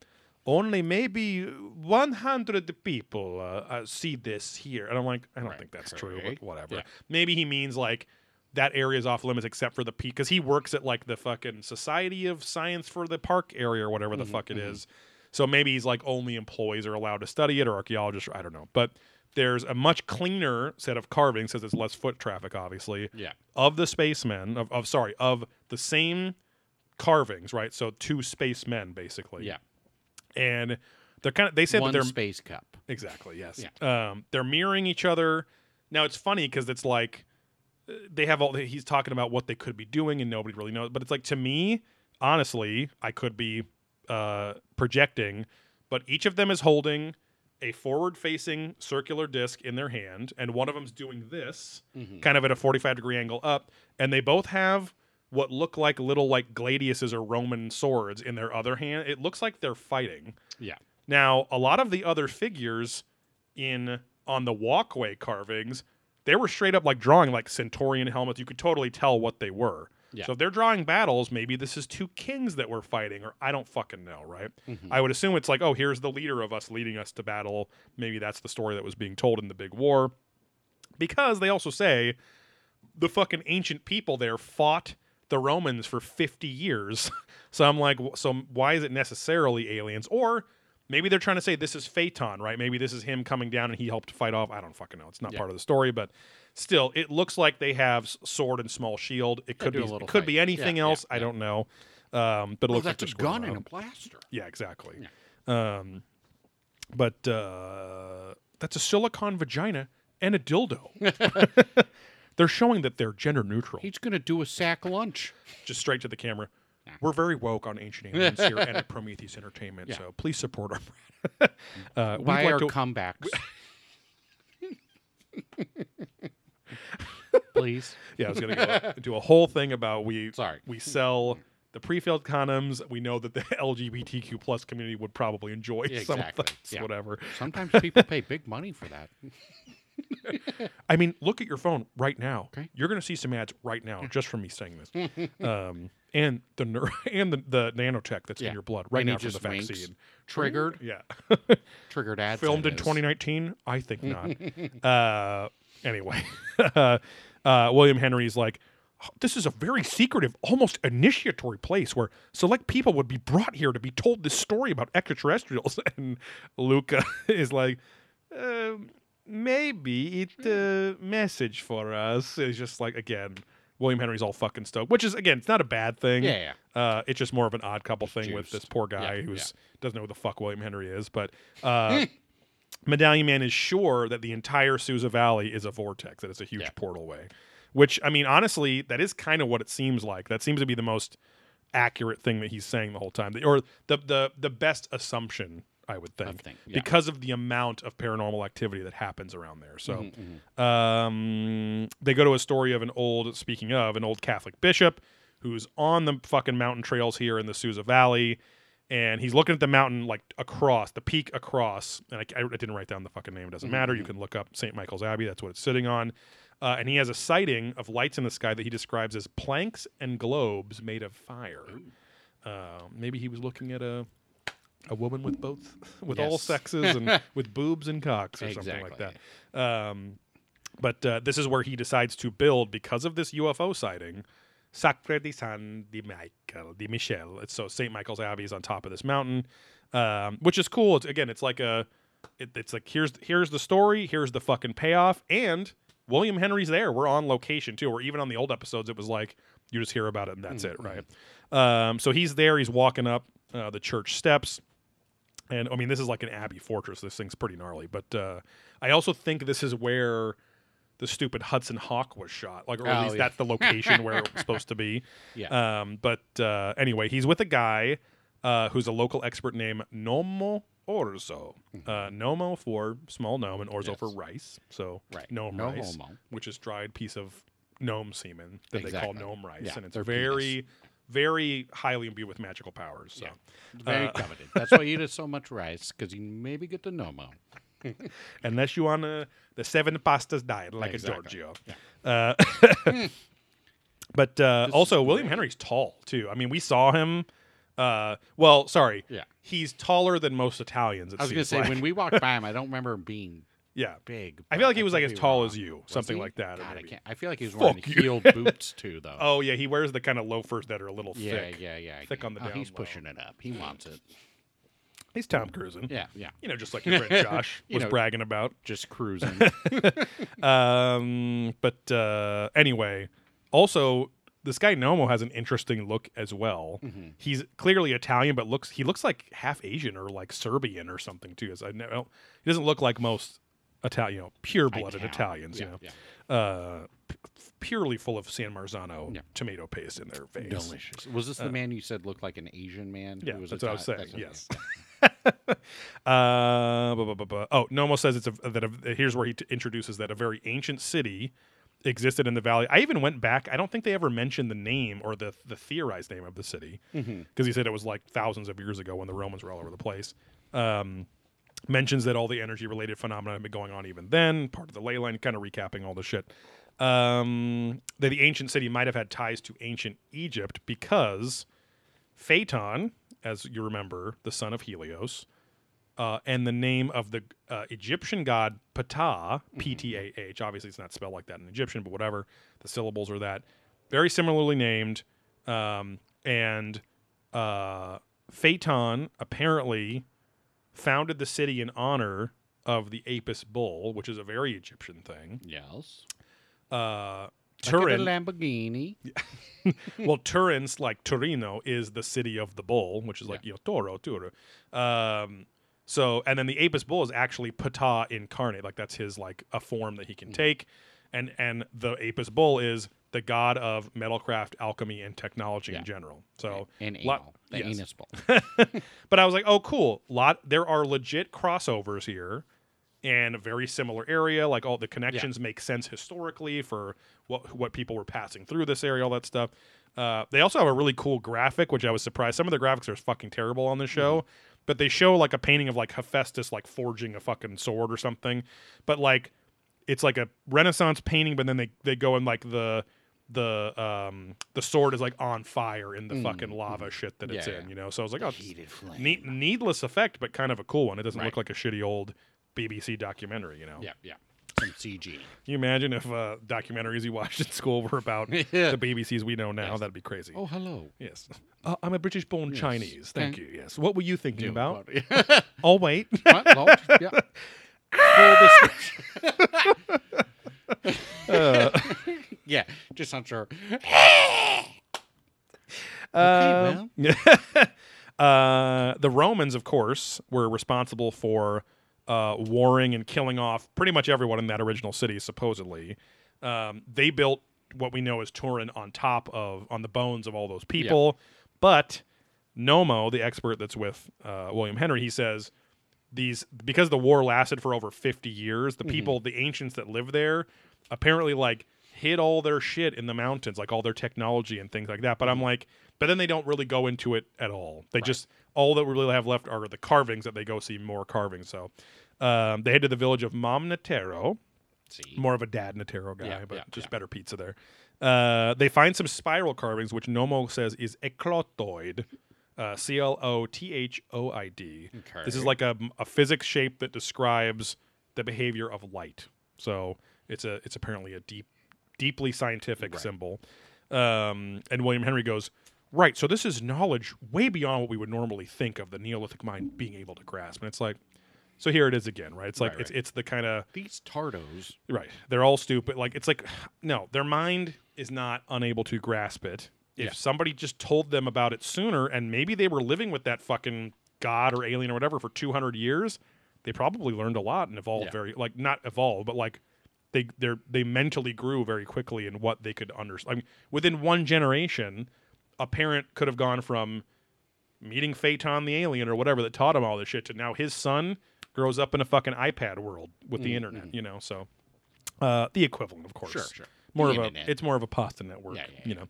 only maybe 100 people uh, uh, see this here. And I'm like, I don't Right, think that's true, but whatever. Yeah. Maybe he means like that area is off limits except for the peak because he works at like the fucking Society of Science for the Park area or whatever the Mm-hmm, fuck it is. So maybe he's like only employees are allowed to study it or archaeologists, or I don't know. But there's a much cleaner set of carvings, says it's less foot traffic, obviously Yeah. of the spacemen of, of sorry of the same carvings right so two spacemen basically Yeah. And they're kind of they said One that they're space cup. exactly yes yeah. um they're mirroring each other now it's funny because it's like uh, they have all he's talking about what they could be doing and nobody really knows but it's like to me honestly i could be uh projecting but each of them is holding a forward facing circular disc in their hand and one of them's doing this Mm-hmm. kind of at a 45 degree angle up and they both have what look like little like gladiuses or roman swords in their other hand it looks like they're fighting Yeah. now, a lot of the other figures in on the walkway carvings, they were straight up like drawing like Corinthian helmets. You could totally tell what they were. Yeah. So if they're drawing battles, maybe this is two kings that we're fighting, or I don't fucking know, right? Mm-hmm. I would assume it's like, oh, here's the leader of us leading us to battle. Maybe that's the story that was being told in the big war. Because they also say the fucking ancient people there fought the Romans for 50 years. so I'm like, so why is it necessarily aliens? Or maybe they're trying to say this is Phaeton, right? Maybe this is him coming down and he helped fight off. I don't fucking know. It's not Yeah. part of the story, but still, it looks like they have sword and small shield. It could be a it little could be anything Yeah, else. yeah, I yeah. don't know. Um, but it Well, looks like that's they're a gun and a up. blaster. Yeah, exactly. Um, but uh, that's a silicon vagina and a dildo. they're showing that they're gender neutral. He's gonna do a sack lunch. Just straight to the camera. We're very woke on ancient aliens here and at Prometheus Entertainment, Yeah. so please support our brand. uh, Buy like our to- comebacks. Please. yeah, I was going to go do a whole thing about we Sorry. we sell the pre-filled condoms. We know that the LGBTQ plus community would probably enjoy Yeah, some exactly. this, Yeah. whatever. Sometimes people pay big money for that. I mean, look at your phone right now. Okay. You're going to see some ads right now just from me saying this. um, and the ner- and the, the nanotech that's Yeah. in your blood right And he now from the just winks. vaccine. Triggered. Yeah. Triggered ads. filmed in is. 2019? I think not. uh, anyway, uh, William Henry's like, this is a very secretive, almost initiatory place where select people would be brought here to be told this story about extraterrestrials. And Luca is like, um, maybe it's a message for us. It's just like, again, William Henry's all fucking stoked, which is, again, it's not a bad thing. Yeah, Uh, it's just more of an odd couple thing with this poor guy Yeah, who's yeah. doesn't know who the fuck William Henry is. But uh, Medallion Man is sure that the entire Susa Valley is a vortex, that it's a huge Yeah. portal way. Which I mean, honestly, that is kind of what it seems like. That seems to be the most accurate thing that he's saying the whole time, or the the the best assumption. I would think, think, yeah. because of the amount of paranormal activity that happens around there. So, Mm-hmm, um, they go to a story of an old, speaking of, an old Catholic bishop who's on the fucking mountain trails here in the Susa Valley, and he's looking at the mountain like across the peak across. And I, I didn't write down the fucking name; it doesn't matter. Mm-hmm. You can look up St. Michael's Abbey. That's what it's sitting on. Uh, and he has a sighting of lights in the sky that he describes as planks and globes made of fire. Uh, maybe he was looking at a a woman with both with all sexes and with boobs and cocks or something like that. Um, but uh, this is where he decides to build because of this UFO sighting. Sacre di San di Michael di Michel. It's so St. Michael's Abbey is on top of this mountain, um, which is cool. It's again, it's like a, it, it's like here's here's the story, here's the fucking payoff, and William Henry's there. We're on location too. Or even on the old episodes, it was like you just hear about it and that's it, right? Um, so he's there. He's walking up uh, the church steps. And I mean, this is like an abbey fortress. This thing's pretty gnarly. But uh, I also think this is where the stupid Hudson Hawk was shot. Like, or at Oh, least yeah. that's the location where it was supposed to be. Yeah. Um, but uh, anyway, he's with a guy uh, who's a local expert named Nomo Orzo. Uh, Nomo for small gnome and Orzo Yes. for rice. So Right. gnome No rice, homo. which is dried piece of gnome semen that they call gnome rice, Yeah, and it's very, very highly imbued with magical powers. So. Yeah. Very Uh, coveted. That's why you eat so much rice because you maybe get the Nomo. unless you on uh, the seven pastas diet like Exactly. a Giorgio. Uh, but uh, also, William great. Henry's tall too. I mean, we saw him. Uh, well, sorry. Yeah. He's taller than most Italians. It I was going to say like. when we walked by him, I don't remember him being yeah. big. I feel like he was like as tall as you, something like that, God, I can't. I feel like he was wearing Fuck you. heeled boots too, though. Oh yeah, he wears the kind of loafers that are a little yeah, thick. yeah, yeah. thick on the oh, down He's low. pushing it up. He wants it. He's Tom cruising. Yeah, yeah. You know, just like your friend Josh You was know. bragging about. Just cruising. Um, but uh, anyway, also this guy Nomo has an interesting look as well. Mm-hmm. He's clearly Italian, but looks he looks like half Asian or like Serbian or something too. As I know, he doesn't look like most Italian, you know, pure blooded Italian. Italians. Yeah, you know, yeah. uh, p- purely full of San Marzano Yeah. tomato paste in their face. Delicious. Was this the man you said looked like an Asian man? Uh, yeah, who was that's what I was saying, yes. Uh, blah, blah, blah. Oh, Nomo says it's a, that a, here's where he t- introduces that a very ancient city existed in the valley. I even went back. I don't think they ever mentioned the name or the the theorized name of the city because he said it was like thousands of years ago when the Romans were all over the place. Um, mentions that all the energy related phenomena have been going on even then. Part of the ley line, kind of recapping all the shit. Um, that the ancient city might have had ties to ancient Egypt because Phaeton, as you remember, the son of Helios, uh, and the name of the uh, Egyptian god Ptah, P T A H. Obviously, it's not spelled like that in Egyptian, but whatever. The syllables are that. Very similarly named. Um, and uh, Phaeton apparently founded the city in honor of the Apis bull, which is a very Egyptian thing. Yes. Uh, Look at a Turin, Lamborghini. well, Turin's like Torino is the city of the bull, which is like you know Toro, Um, so, and then the Apis bull is actually Ptah incarnate, like that's his like a form that he can take, and and the Apis bull is the god of metalcraft, alchemy, and technology Yeah. in general. So, And lot- anal. The yes. but I was like, oh, cool. Lot there are legit crossovers here, and a very similar area. Like all the connections make sense historically for what what people were passing through this area, all that stuff. Uh, they also have a really cool graphic, which I was surprised. Some of the graphics are fucking terrible on this show, but they show like a painting of like Hephaestus like forging a fucking sword or something. But like it's like a Renaissance painting, but then they they go in like the the um the sword is like on fire in the fucking lava shit that it's Mm. Yeah, in, you know. So I was like, oh. Neat, needless effect, but kind of a cool one. It doesn't look like a shitty old BBC documentary, you know. Yeah, yeah. some CG. Can you imagine if uh, documentaries you watched in school were about Yeah. the BBCs we know now? Yes. That'd be crazy. Oh, hello. Yes. Uh, I'm a British-born Yes. Chinese. Thank Okay. you. Yes. What were you thinking New about? Oh wait. What? Lord? Yeah. Full description. Uh, Yeah, just not sure. Um, uh, the Romans, of course, were responsible for uh, warring and killing off pretty much everyone in that original city. Supposedly, um, they built what we know as Turin on top of on the bones of all those people. But Nomo, the expert that's with uh, William Henry, he says these because the war lasted for over 50 years the people the ancients that lived there apparently like hid all their shit in the mountains like all their technology and things like that but i'm like but then they don't really go into it at all they just all that we really have left are the carvings that they go see more carvings so um, they head to the village of Mompantero, See. more of a dad Natero guy, Yeah, but yeah, just yeah. better pizza there. Uh, they find some spiral carvings, which Nomo says is eclotoid, uh, C L O T H O I D. Okay. This is like a, a physics shape that describes the behavior of light. So it's a it's apparently a deep, deeply scientific Right. symbol. Um, and William Henry goes, right. So this is knowledge way beyond what we would normally think of the Neolithic mind being able to grasp. And it's like, so here it is again, right? It's like Right, it's right. it's the kind of These tardos. Right. They're all stupid. Like it's like no, their mind is not unable to grasp it. If Yeah. somebody just told them about it sooner and maybe they were living with that fucking god or alien or whatever for 200 years, they probably learned a lot and evolved Yeah. very like not evolved, but like they they they mentally grew very quickly in what they could understand. I mean, within one generation, a parent could have gone from meeting Phaeton the alien or whatever that taught him all this shit to now his son grows up in a fucking iPad world with the internet, you know. So uh, the equivalent, of course. Sure, sure. More The of internet. a it's more of a pasta network, Yeah, yeah, you know.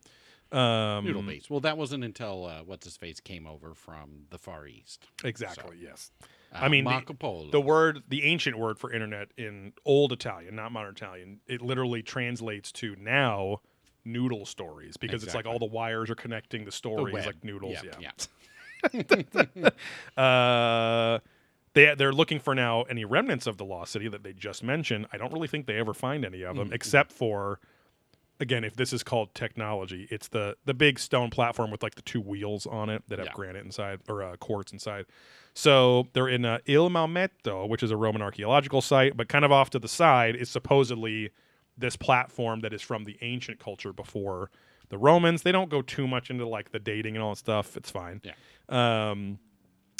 Um, Noodle base. Well, that wasn't until uh, what's his face came over from the Far East. Exactly. Yes. I mean, the- Marco Polo. The word, the ancient word for internet in old Italian, not modern Italian, it literally translates to now noodle stories because it's like Exactly. all the wires are connecting the The stories web. like noodles. Yeah, yeah. Uh, they they're looking for now any remnants of the lost city that they just mentioned. I don't really think they ever find any of them, Mm-hmm. except for again, if this is called technology, it's the the big stone platform with like the two wheels on it that have Yeah. granite inside or uh, quartz inside. So they're in uh, Il Maometto, which is a Roman archaeological site, but kind of off to the side is supposedly this platform that is from the ancient culture before the Romans. They don't go too much into like the dating and all that stuff. It's fine. Yeah. Um,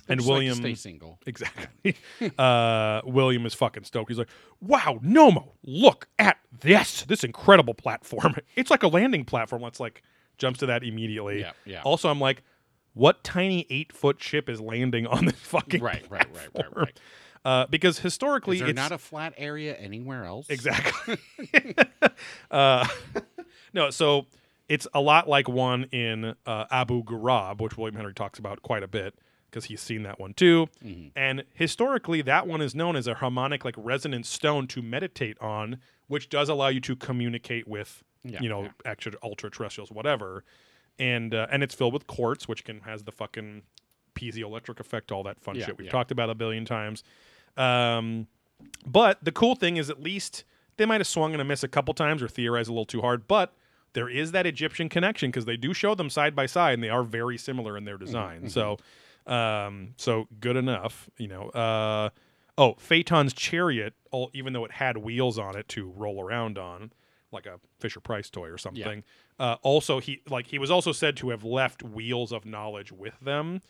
and Just like William stay single. Exactly. uh, William is fucking stoked. He's like, "Wow, Nomo, look at this! This incredible platform. It's like a landing platform." Let's like jumps to that immediately. Yeah, yeah. Also, I'm like, "What tiny eight foot ship is landing on this fucking Right, right, right, right, platform?" right. Uh, because historically, Is there it's not a flat area anywhere else? Exactly. uh, no, so it's a lot like one in uh, Abu Ghurab, which William Henry talks about quite a bit because he's seen that one too. Mm-hmm. And historically, that one is known as a harmonic, like resonance stone to meditate on, which does allow you to communicate with, Yeah, you know, yeah. extra ultra terrestrials, whatever. And uh, and it's filled with quartz, which can has the fucking piezoelectric effect, all that fun Yeah, shit we've yeah. talked about a billion times. Um, but the cool thing is, at least they might have swung and a miss a couple times or theorized a little too hard, but there is that Egyptian connection because they do show them side by side and they are very similar in their design. So, um, so good enough, you know. Uh, oh, Phaeton's chariot, all, even though it had wheels on it to roll around on, like a Fisher Price toy or something. Uh, also, he like he was also said to have left wheels of knowledge with them.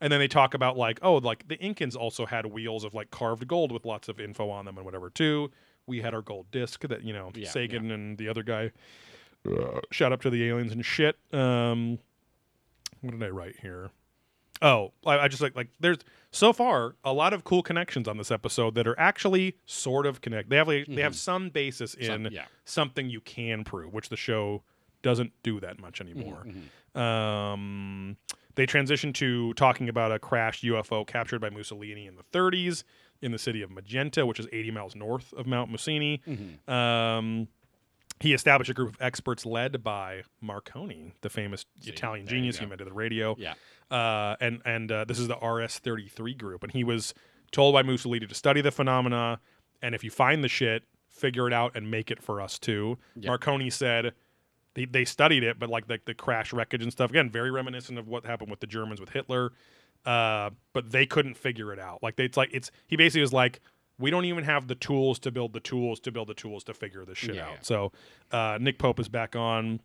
And then they talk about like, oh, like the Incans also had wheels of like carved gold with lots of info on them and whatever too. We had our gold disc that you know Yeah, Sagan and the other guy shout up to the aliens and shit. Um, what did I write here? Oh, I, I just like like there's so far a lot of cool connections on this episode that are actually sort of connect. They have like, they have some basis in Mm-hmm. Some- yeah. something you can prove, which the show doesn't do that much Mm-hmm, anymore. Um, they transition to talking about a crashed UFO captured by Mussolini in the 30s in the city of Magenta, which is 80 miles north of Mount Musinè. Mm-hmm. Um, he established a group of experts led by Marconi, the famous Italian genius he invented the radio. Yeah. Uh, and and uh, this is the RS-33 group, and he was told by Mussolini to study the phenomena, and if you find the shit, figure it out and make it for us too. Yeah. Marconi said they, they studied it, but like the, the crash wreckage and stuff again, very reminiscent of what happened with the Germans with Hitler. Uh, but they couldn't figure it out. Like they, it's like it's he basically was like, we don't even have the tools to build the tools to build the tools to figure this shit Yeah, out. yeah. So uh, Nick Pope is back on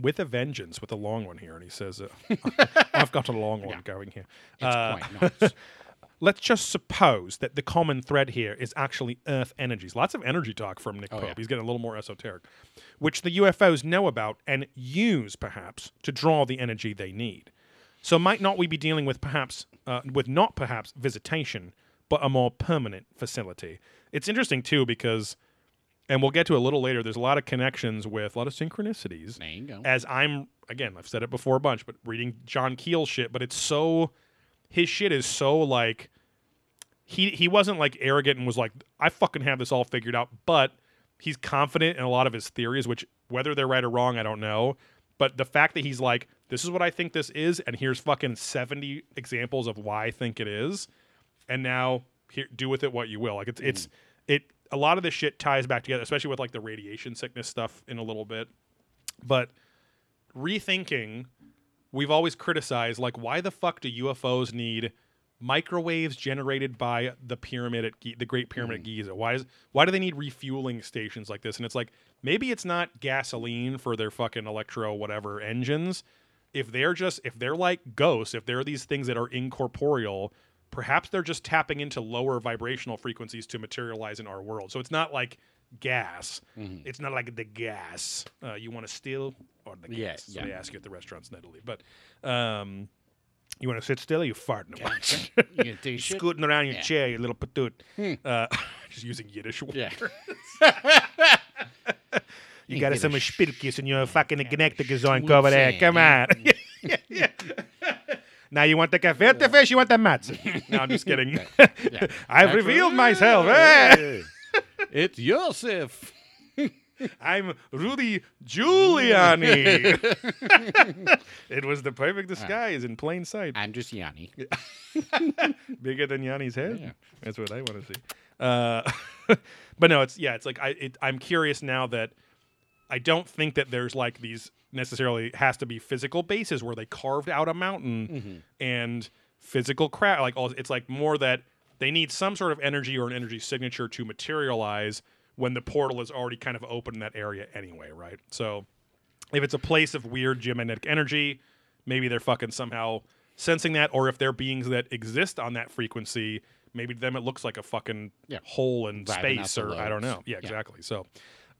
with a vengeance with a long one here, and he says, uh, "I've got a long one going here." It's Uh, quite nice. let's just suppose that the common thread here is actually Earth energies. Lots of energy talk from Nick Oh, Pope. yeah. He's getting a little more esoteric, which the UFOs know about and use perhaps to draw the energy they need. So might not we be dealing with perhaps uh, with not perhaps visitation, but a more permanent facility? It's interesting too because, and we'll get to a little later. There's a lot of connections with a lot of synchronicities there you go. as I'm again, I've said it before a bunch, but reading John Keel shit, but it's so his shit is so like he he wasn't like arrogant and was like I fucking have this all figured out, but he's confident in a lot of his theories, which whether they're right or wrong, I don't know. But the fact that he's like, this is what I think this is, and here's fucking 70 examples of why I think it is, and now here do with it what you will. Like it's it's mm. it a lot of this shit ties back together, especially with like the radiation sickness stuff in a little bit. But rethinking, we've always criticized like why the fuck do UFOs need microwaves generated by the pyramid at Gi- the Great Pyramid at mm. Giza? Why is why do they need refueling stations like this? And it's like maybe it's not gasoline for their fucking electro whatever engines. If they're just if they're like ghosts, if they're these things that are incorporeal, perhaps they're just tapping into lower vibrational frequencies to materialize in our world. So it's not like gas. It's not like the gas uh, you want to steal or the Yeah, gas. yeah. So they ask you at the restaurants Natalie. But um, you want to sit still or you farting a bunch? you do? Scooting around your Yeah. chair, you little patoot. Uh, just using Yiddish. Yeah. You got some spilkis and you're fucking Gnechtegezoink over there. Come on. now you want the gefilte fish, you want the mats. no, I'm just kidding. Yeah. I've revealed myself. It's Joseph. I'm Rudy Giuliani. it was the perfect disguise in plain sight. I'm just Yanni. Bigger than Yanni's head. Yeah. That's what I want to see. Uh, but no, it's yeah, it's like I it, I'm curious now that I don't think that there's like these necessarily has to be physical bases where they carved out a mountain and physical craft. Like all, it's like more that they need some sort of energy or an energy signature to materialize when the portal is already kind of open in that area anyway, right? So if it's a place of weird geomagnetic energy, maybe they're fucking somehow sensing that, or if they're beings that exist on that frequency, maybe to them it looks like a fucking Yeah. hole in out space, or I don't know. Yeah, Yeah. exactly. So,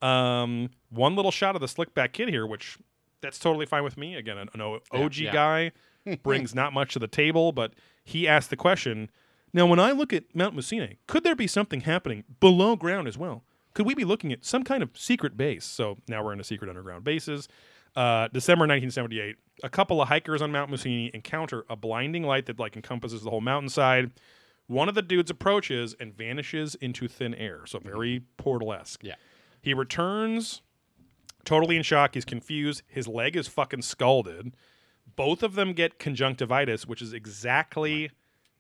um, one little shot of the slick back kid here, which that's totally fine with me. Again, an, an OG yeah. guy brings not much to the table, but he asked the question. Now, when I look at Mount Musinè, could there be something happening below ground as well? Could we be looking at some kind of secret base? So now we're in a secret underground bases. Uh, December 1978, a couple of hikers on Mount Musinè encounter a blinding light that like encompasses the whole mountainside. One of the dudes approaches and vanishes into thin air, so very portal esque. Yeah. He returns totally in shock. He's confused. His leg is fucking scalded. Both of them get conjunctivitis, which is exactly,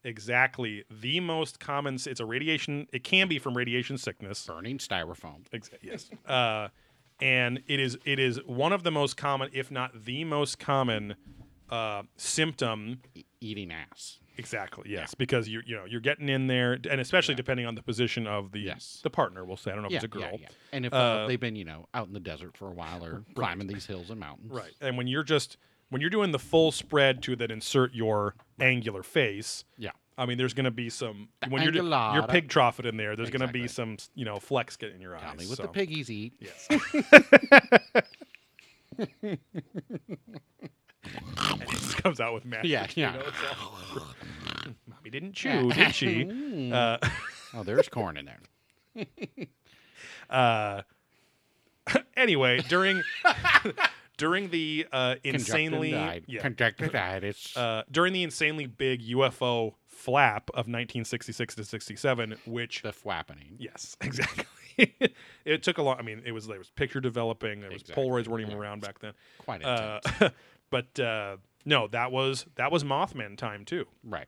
exactly the most common. It's a radiation. It can be from radiation sickness. Burning styrofoam. Exa- yes. Uh, and it is it is one of the most common, if not the most common, uh, symptom. E- eating ass. Exactly. Yes, because you you know you're getting in there, and especially depending on the position of the Yes. the partner. We'll say I don't know if it's a girl. yeah, yeah. And if uh, Uh, they've been, you know, out in the desert for a while or climbing these hills and mountains. Right. And when you're just when you're doing the full spread to then insert your angular face, Yeah. I mean, there's going to be some The when you're do- you're angulata. pig troughed in there. There's going to be some you know flex getting in your Tell eyes. me what so. the piggies eat. Yes. and it just comes out with magic. Yeah, you yeah. know, it's all- Mommy didn't chew, did she? Uh, Oh, there's corn in there. uh, anyway, during during the uh, insanely yeah, Conjunctivitis. uh, during the insanely big UFO flap of 1966 to 67, which the fwappening. yes, exactly. it took a long. I mean, it was there was picture developing. There was Exactly, Polaroids weren't even yeah. around back then. Quite Uh, intense. but uh, no, that was that was Mothman time too. right.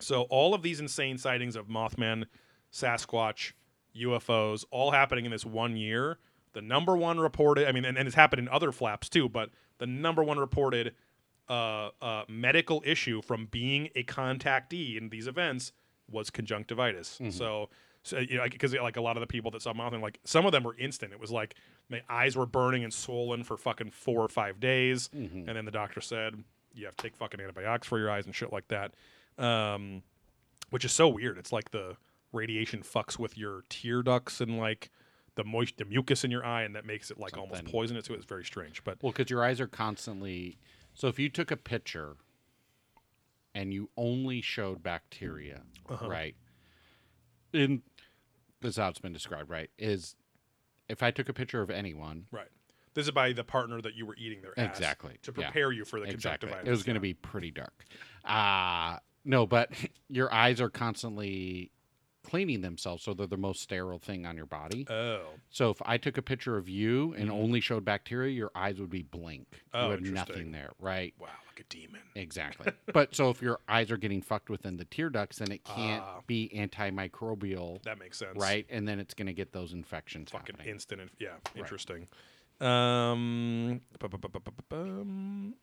So all of these insane sightings of Mothman, Sasquatch, UFOs all happening in this one year. The number one reported, I mean, and, and it's happened in other flaps too, but the number one reported uh, uh, medical issue from being a contactee in these events was conjunctivitis. So, so you know, because like a lot of the people that saw Mothman, like some of them were instant. It was like my eyes were burning and swollen for fucking four or five days, and then the doctor said you have to take fucking antibiotics for your eyes and shit like that. Um, which is so weird. It's like the radiation fucks with your tear ducts and like the moist, the mucus in your eye, and that makes it like almost poisonous. So it's very strange. But Well, because your eyes are constantly. So if you took a picture and you only showed bacteria, Uh-huh. right? In this is how it's been described, right? Is if I took a picture of anyone, right, this is by the partner that you were eating their ass Exactly, to yeah. prepare you for the exactly, conjunctivitis. it was going to be pretty dark. Uh no, but your eyes are constantly cleaning themselves, so they're the most sterile thing on your body. Oh, So if I took a picture of you and only showed bacteria, your eyes would be blank. Mm-hmm. Oh, you have interesting. nothing there, right? wow, like a demon. Exactly. but so if your eyes are getting fucked within the tear ducts, then it can't Ah. be antimicrobial, That makes sense, right? And then it's going to get those infections Fucking happening. instant. inf- Yeah, interesting. Um, bu- bu- bu- bu- bu- bu- bum.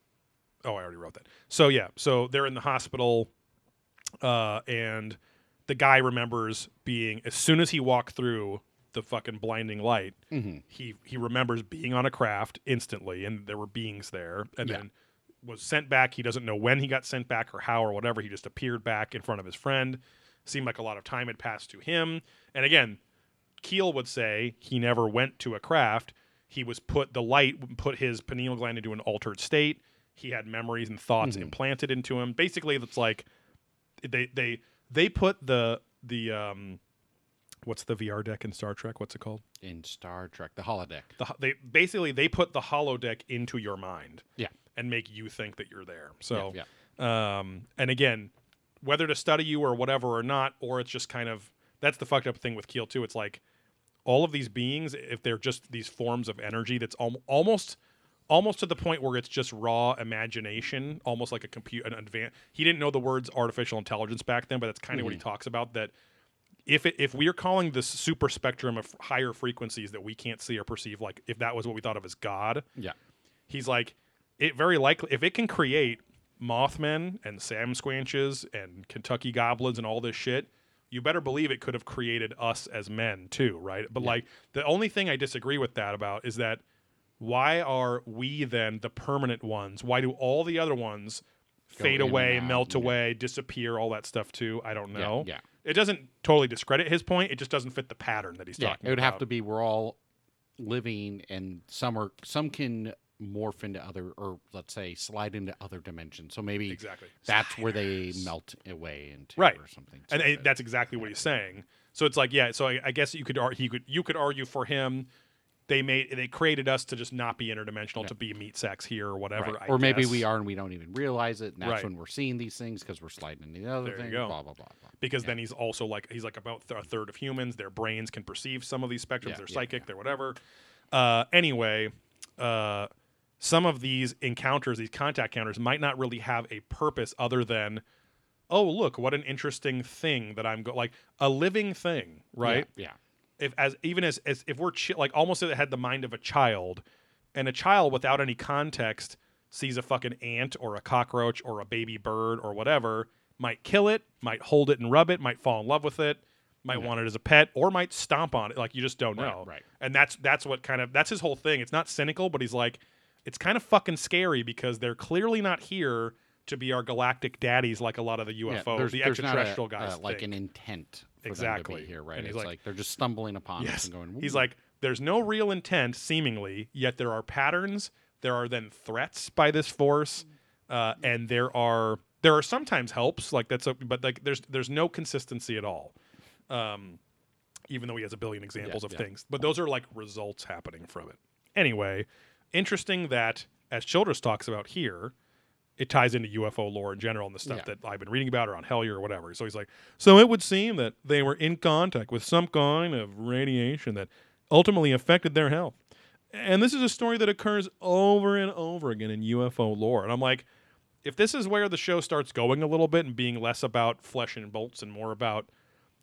oh, I already wrote that. So yeah, so they're in the hospital, uh, and the guy remembers being as soon as he walked through the fucking blinding light, Mhm. he he remembers being on a craft instantly, and there were beings there, and Yeah. then was sent back. He doesn't know when he got sent back or how or whatever. He just appeared back in front of his friend. Seemed like a lot of time had passed to him. And again, Keel would say he never went to a craft. He was put the light put his pineal gland into an altered state. He had memories and thoughts implanted into him. Basically, it's like they they they put the the um what's the VR deck in Star Trek? What's it called? In Star Trek, the holodeck. The they basically they put the holodeck into your mind Yeah. and make you think that you're there. So yeah, um, and again, whether to study you or whatever or not, or it's just kind of that's the fucked up thing with Keel too. It's like all of these beings, if they're just these forms of energy, that's al- almost almost to the point where it's just raw imagination, almost like a compute an advanced. He didn't know the words artificial intelligence back then, but that's kind of what he mm-hmm. talks about. That if it, if we are calling this super spectrum of higher frequencies that we can't see or perceive, like if that was what we thought of as God, yeah, he's like, it very likely if it can create Mothmen and Sam Squanches and Kentucky Goblins and all this shit, you better believe it could have created us as men too, right? But like the only thing I disagree with that about is that why are we then the permanent ones? Why do all the other ones Go fade away, melt yeah. away, disappear, all that stuff too? I don't know. yeah. It doesn't totally discredit his point. It just doesn't fit the pattern that he's yeah. talking It would have to be we're all living, and some are some can morph into other, or let's say slide into other dimensions. So maybe Exactly. that's where they melt away into, Right. or something. and it- that's exactly what he's saying. So it's like, yeah. So I, I guess you could ar- he could you could argue for him. They made they created us to just not be interdimensional, to be meat sacks here or whatever. Right. Or maybe we are and we don't even realize it, and that's Right. when we're seeing these things because we're sliding into the other There you thing. go. Blah blah blah blah. because then he's also like he's like about th- a third of humans. Their brains can perceive some of these spectrums. Yeah, they're yeah, psychic. They're whatever. Uh, anyway, uh, some of these encounters, these contact counters, might not really have a purpose other than, oh look, what an interesting thing that I'm go like a living thing, right? Yeah. If as even as, as if we're chi- like almost if it had the mind of a child and a child without any context sees a fucking ant or a cockroach or a baby bird or whatever might kill it might hold it and rub it might fall in love with it might want it as a pet or might stomp on it like you just don't Right, know right. and that's that's what kind of that's his whole thing it's not cynical but he's like it's kind of fucking scary because they're clearly not here to be our galactic daddies like a lot of the Yeah, UFOs, there's, the there's not a- extraterrestrial guys. uh, like an intent Exactly. them to be here, right? And it's like- like, they're just stumbling upon us and going. He's like, there's no real intent, seemingly, yet there are patterns. There are then threats by this force, uh, and there are there are sometimes helps, like that's, a, but like there's there's no consistency at all. Um, even though he has a billion examples of yeah. things, but those are like results happening from it. Anyway, interesting that as Childress talks about here, it ties into UFO lore in general and the stuff Yeah. that I've been reading about or on Hellier or whatever. So he's like, so it would seem that they were in contact with some kind of radiation that ultimately affected their health. And this is a story that occurs over and over again in UFO lore. And I'm like, if this is where the show starts going a little bit and being less about flesh and bolts and more about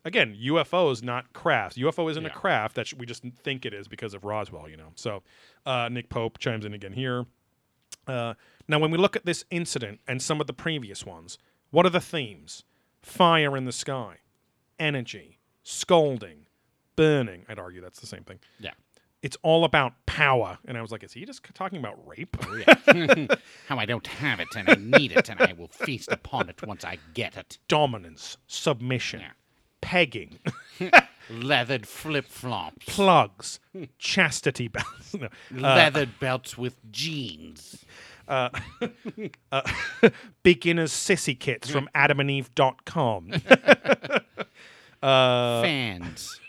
again, UFOs not crafts. UFO isn't a craft that we just think it is because of Roswell, you know. So uh, Nick Pope chimes in again here. Uh, now, when we look at this incident and some of the previous ones, what are the themes? Fire in the sky, energy, scolding, burning. I'd argue that's the same thing. Yeah. It's all about power. And I was like, is he just talking about rape? Oh, How I don't have it and I need it and I will feast upon it once I get it. Dominance, submission, Yeah. pegging, Leathered flip flops, plugs, chastity belts. No. Uh, leathered belts with jeans, Beginner's sissy kits from adamandeve.com. Uh, fans.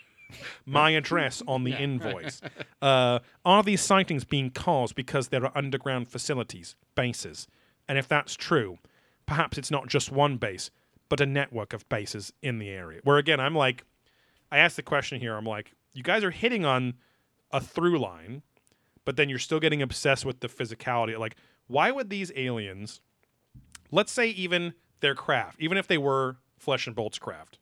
my address on the invoice. Uh, are these sightings being caused because there are underground facilities, bases? And if that's true, perhaps it's not just one base, but a network of bases in the area. Where again, I'm like, I asked the question here. I'm like, you guys are hitting on a through line, but then you're still getting obsessed with the physicality. Like, why would these aliens, let's say even their craft, even if they were flesh and bolts craft,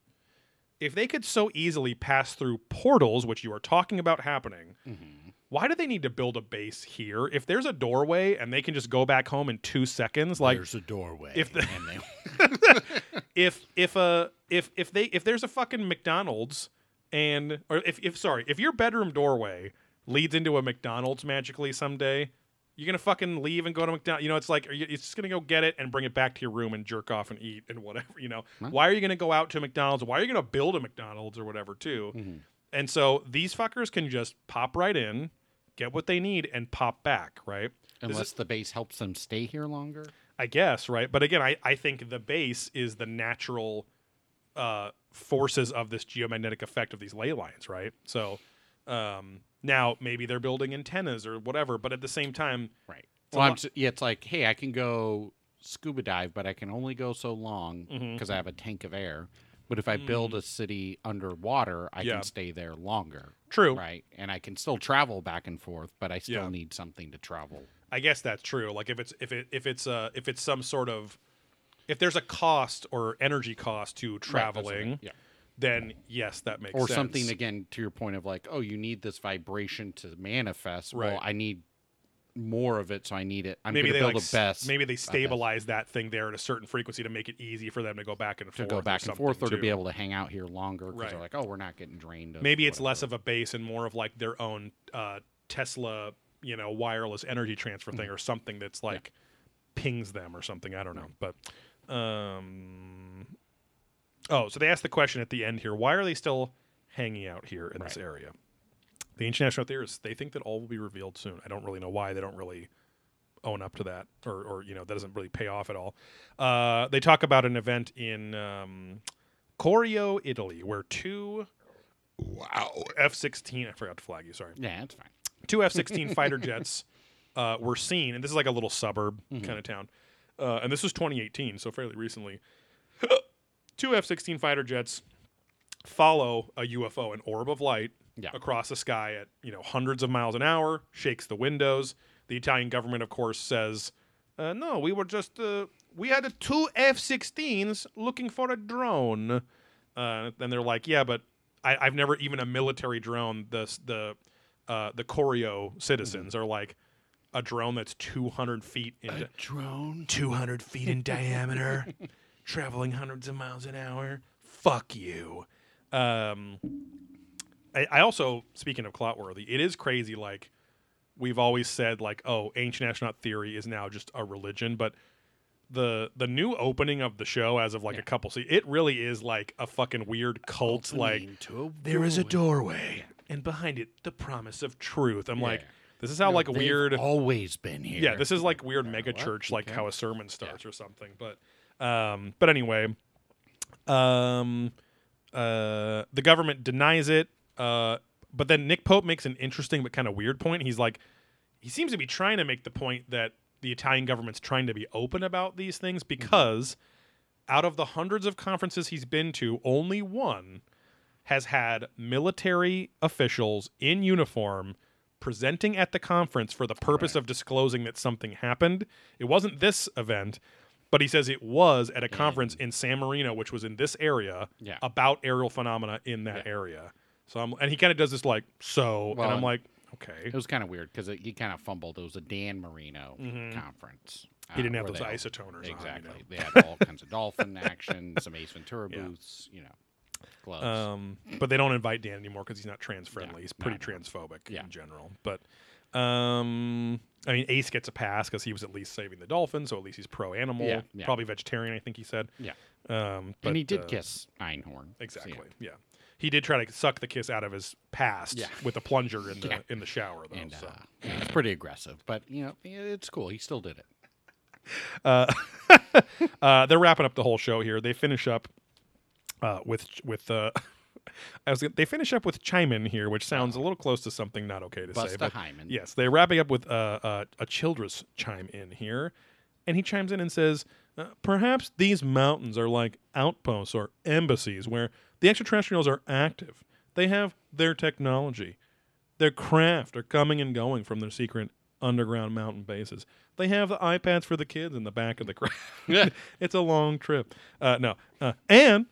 if they could so easily pass through portals, which you are talking about happening, why do they need to build a base here? If there's a doorway and they can just go back home in two seconds, like There's a doorway. if the- they, if if uh if if they if there's a fucking McDonald's and or if if sorry if your bedroom doorway leads into a McDonald's magically someday, you're gonna fucking leave and go to McDonald's. You know, it's like are you, it's just gonna go get it and bring it back to your room and jerk off and eat and whatever. You know, why are you gonna go out to McDonald's? Why are you gonna build a McDonald's or whatever too? And so these fuckers can just pop right in, get what they need, and pop back. Right. This is- unless the base helps them stay here longer. I guess, right? But again, I, I think the base is the natural uh, forces of this geomagnetic effect of these ley lines, right? So um, now maybe they're building antennas or whatever, but at the same time, Right. a Well, I'm lot- yeah, it's like, hey, I can go scuba dive, but I can only go so long because I have a tank of air. But if I build a city underwater, I Yeah. can stay there longer. true. Right. And I can still travel back and forth, but I still Yeah. need something to travel. I guess that's true. Like if it's if it if it's uh if it's some sort of if there's a cost or energy cost to Right, that's what I mean. traveling, Yeah. Then yes, that makes Or sense. something again to your point of like, oh, you need this vibration to manifest. Right. Well, I need more of it, so I need it. I'm maybe they build like s- best. maybe they stabilize that thing there at a certain frequency to make it easy for them to go back and to forth. go or back and forth, or to be able to hang out here longer because Right. they're like, oh, we're not getting drained. Of maybe it's whatever. less of a base and more of like their own uh, Tesla, you know, wireless energy transfer Mm-hmm. thing or something that's like pings them or something. I don't know, but um, oh, so they asked the question at the end here: Why are they still hanging out here in this area? The international theorists they think that all will be revealed soon. I don't really know why they don't really own up to that, or or you know that doesn't really pay off at all. Uh, they talk about an event in um, Corio, Italy, where two wow F sixteen I forgot to flag you. Sorry, Yeah, that's fine. two F sixteen fighter jets uh, were seen, and this is like a little suburb kind of town. Uh, and this was 2018, so fairly recently. Two F sixteen fighter jets follow a UFO, an orb of light, Yeah. across the sky at you know hundreds of miles an hour, shakes the windows. The Italian government, of course, says, uh, "No, we were just uh, we had two F-16s looking for a drone." Uh, and they're like, "Yeah, but I, I've never even a military drone. The the uh, the Corio citizens are like a drone that's 200 feet in Drone. 200 feet in diameter, traveling hundreds of miles an hour. Fuck you. Um, I, I also, speaking of Clotworthy, it is crazy. Like, we've always said, like, oh, ancient astronaut theory is now just a religion, but the the new opening of the show as of like a couple see it really is like a fucking weird cult like Opening a there is a doorway. and behind it the promise of truth i'm like this is how like a weird Always been here. yeah, this is like weird mega what? church, like Okay. how a sermon starts or something. But, um, but anyway, um, uh, the government denies it. Uh, but then Nick Pope makes an interesting but kind of weird point. He's like, he seems to be trying to make the point that the Italian government's trying to be open about these things because out of the hundreds of conferences he's been to, only one has had military officials in uniform presenting at the conference for the purpose of disclosing that something happened. It wasn't this event. But he says it was at a conference in San Marino, which was in this area, Yeah. about aerial phenomena in that area. So I'm, and he kind of does this like so, Well, and I'm like, okay, It was kind of weird because he kind of fumbled. It was a Dan Marino conference. he didn't uh, have where those they all- isotoners. on, you Exactly. know. They had all kinds of dolphin action, some Ace Ventura Yeah. booths, you know, gloves. Um, but they don't invite Dan anymore because he's not trans friendly. he's pretty transphobic Yeah. in general. But um, I mean, Ace gets a pass because he was at least saving the dolphin, so at least he's pro animal. Yeah, yeah. Probably vegetarian, I think he said. yeah. Um, but, and he did uh, kiss Einhorn. so, Exactly. yeah. Yeah. He did try to suck the kiss out of his past with a plunger in the in the shower though. And so. uh, it's pretty aggressive, but you know, it's cool. He still did it. Uh, uh, they're wrapping up the whole show here. They finish up uh, with with uh, I was they finish up with chime in here, which sounds a little close to something not okay to say. But Hyman. yes, they're wrapping up with uh, uh, a Childress chime in here, and he chimes in and says, uh, "Perhaps these mountains are like outposts or embassies where the extraterrestrials are active. They have their technology." Their craft are coming and going from their secret underground mountain bases. They have the iPads for the kids in the back of the craft. It's a long trip. Uh, no, uh, and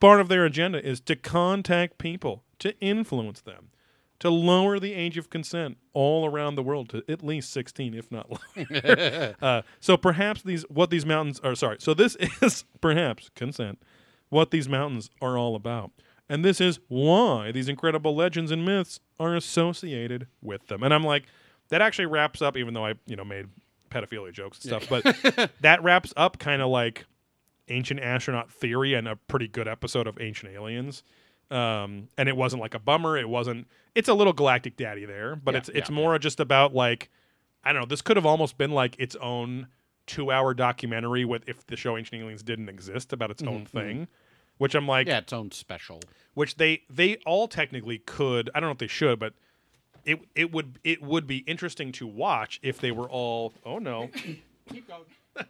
part of their agenda is to contact people, to influence them, to lower the age of consent all around the world to at least sixteen, if not lower. uh, so perhaps these what these mountains are. Sorry. So this is perhaps consent. What these mountains are all about. And this is why these incredible legends and myths are associated with them. And I'm like, that actually wraps up, even though I, you know, made pedophilia jokes and stuff, but that wraps up kind of like ancient astronaut theory and a pretty good episode of Ancient Aliens. Um, and it wasn't like a bummer. It wasn't. It's a little Galactic Daddy there, but Yeah, it's it's yeah, more just about like I don't know. This could have almost been like its own two-hour documentary with if the show Ancient Aliens didn't exist about its own thing. Which I'm like, Yeah, its own special. which they they all technically could. I don't know if they should, but it it would it would be interesting to watch if they were all. Oh no, Keep going.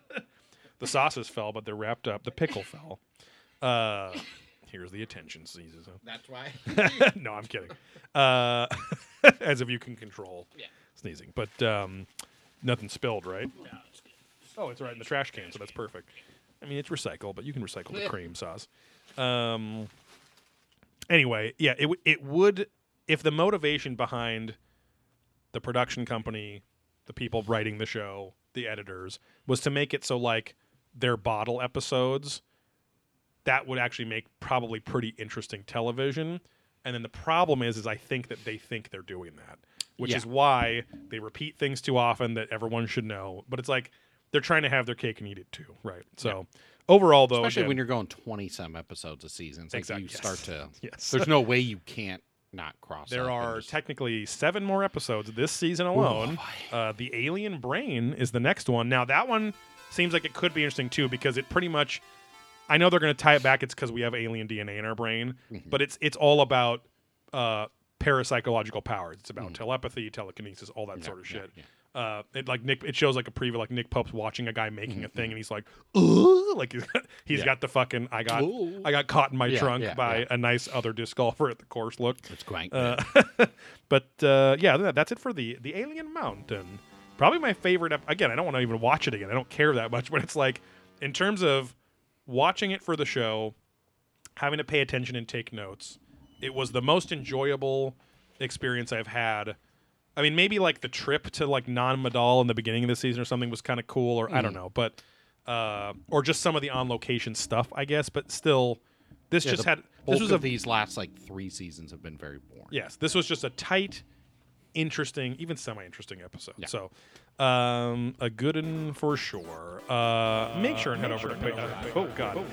the sauces fell, but they're wrapped up. The pickle fell. Uh, here's the attention huh? That's why. no, I'm kidding. Uh, as if you can control Yeah. sneezing, but um, nothing spilled, right? Oh, it's right in the trash can, so that's perfect. I mean, it's recycled, but you can recycle the cream sauce. Um, anyway, yeah, it w- it would if the motivation behind the production company, the people writing the show, the editors, was to make it so like their bottle episodes, that would actually make probably pretty interesting television. And then the problem is, is I think that they think they're doing that, which Yeah. is why they repeat things too often that everyone should know. But it's like they're trying to have their cake and eat it too, right? So overall, though, Especially again- when you're going 20 some episodes a season. It's like you yes. start to. Yes. There's no way you can't not cross. There are just- technically seven more episodes this season alone. uh, the Alien Brain is the next one. Now that one seems like it could be interesting too because it pretty much. I know they're going to tie it back. It's because we have alien DNA in our brain, but it's it's all about uh, parapsychological powers. It's about telepathy, telekinesis, all that Yeah, sort of yeah, shit. yeah. Uh, it like Nick. It shows like a preview, like Nick Pope's watching a guy making a thing, and he's like, "Ugh," like he's got, he's got the fucking I got Ooh. I got caught in my trunk by a nice other disc golfer at the course look. It's quite. Uh, but uh, yeah, that's it for the the Alien Mountain. Probably my favorite. Ep- again, I don't want to even watch it again. I don't care that much. But it's like, in terms of watching it for the show, having to pay attention and take notes, it was the most enjoyable experience I've had. I mean, maybe like the trip to like Nan Madol in the beginning of the season or something was kind of cool, or I don't know, but uh, or just some of the on location stuff, I guess. But still, this Yeah, just had this was of a these last like three seasons have been very boring. yes, this was just a tight, interesting, even semi-interesting episode. Yeah. So, um, a good one for sure. Uh, make sure and head over to pa- uh, oh god,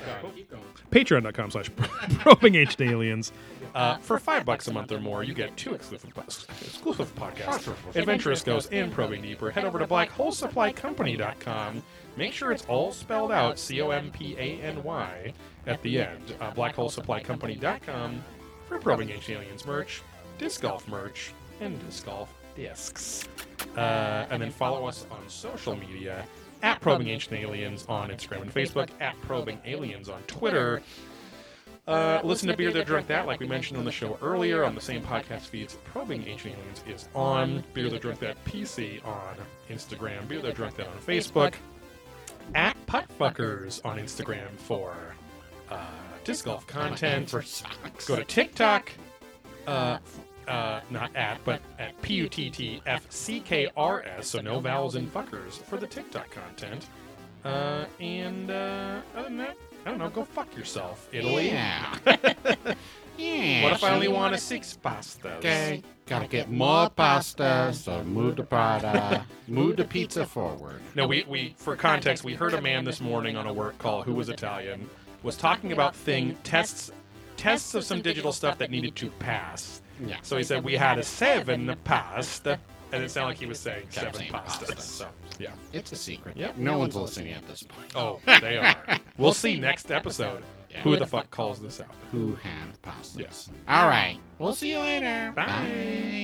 patreon.com slash probing aged aliens. Uh, for five bucks a month or more, you get two exclusive, po- exclusive podcasts. Adventurous Goes and Probing Deeper. Head over to blackholesupplycompany.com. Make sure it's all spelled out, C-O-M-P-A-N-Y, at the end. Uh, blackholesupplycompany.com for Probing Aged Aliens merch, disc golf merch, and disc golf discs. Uh, and then follow us on social media at Probing Ancient Aliens on Instagram and Facebook, at Probing Aliens on Twitter. Uh, listen to Beer That Drunk That, like we mentioned on the show earlier, on the same podcast feeds. Probing Ancient Aliens is on Beer That Drunk That PC on Instagram, Beer That Drunk That on Facebook, at Puttfuckers on Instagram for uh, disc golf content. for socks. Go to TikTok, uh, uh, not at, but at P U T T F C K R S, so no vowels in fuckers for the TikTok content. Uh, and uh, other than that, I don't know, go fuck yourself, Italy. Yeah. yeah. What if I only want a six pastas? Okay. Gotta get more pasta, so move the Prada, move the pizza forward. No, we, we for context, we heard a man this morning on a work call who was Italian, was talking about thing tests tests of some digital stuff that needed to pass. Yeah. So he said we had a seven pasta, and it sounded like he was saying Kept seven saying pastas. pasta. So yeah. It's a secret. Yep. No one's listening at this point. Oh, they are. We'll see next episode. Yeah. Who the fuck calls this out? Who had pastas? Yes. All right. We'll see you later. Bye.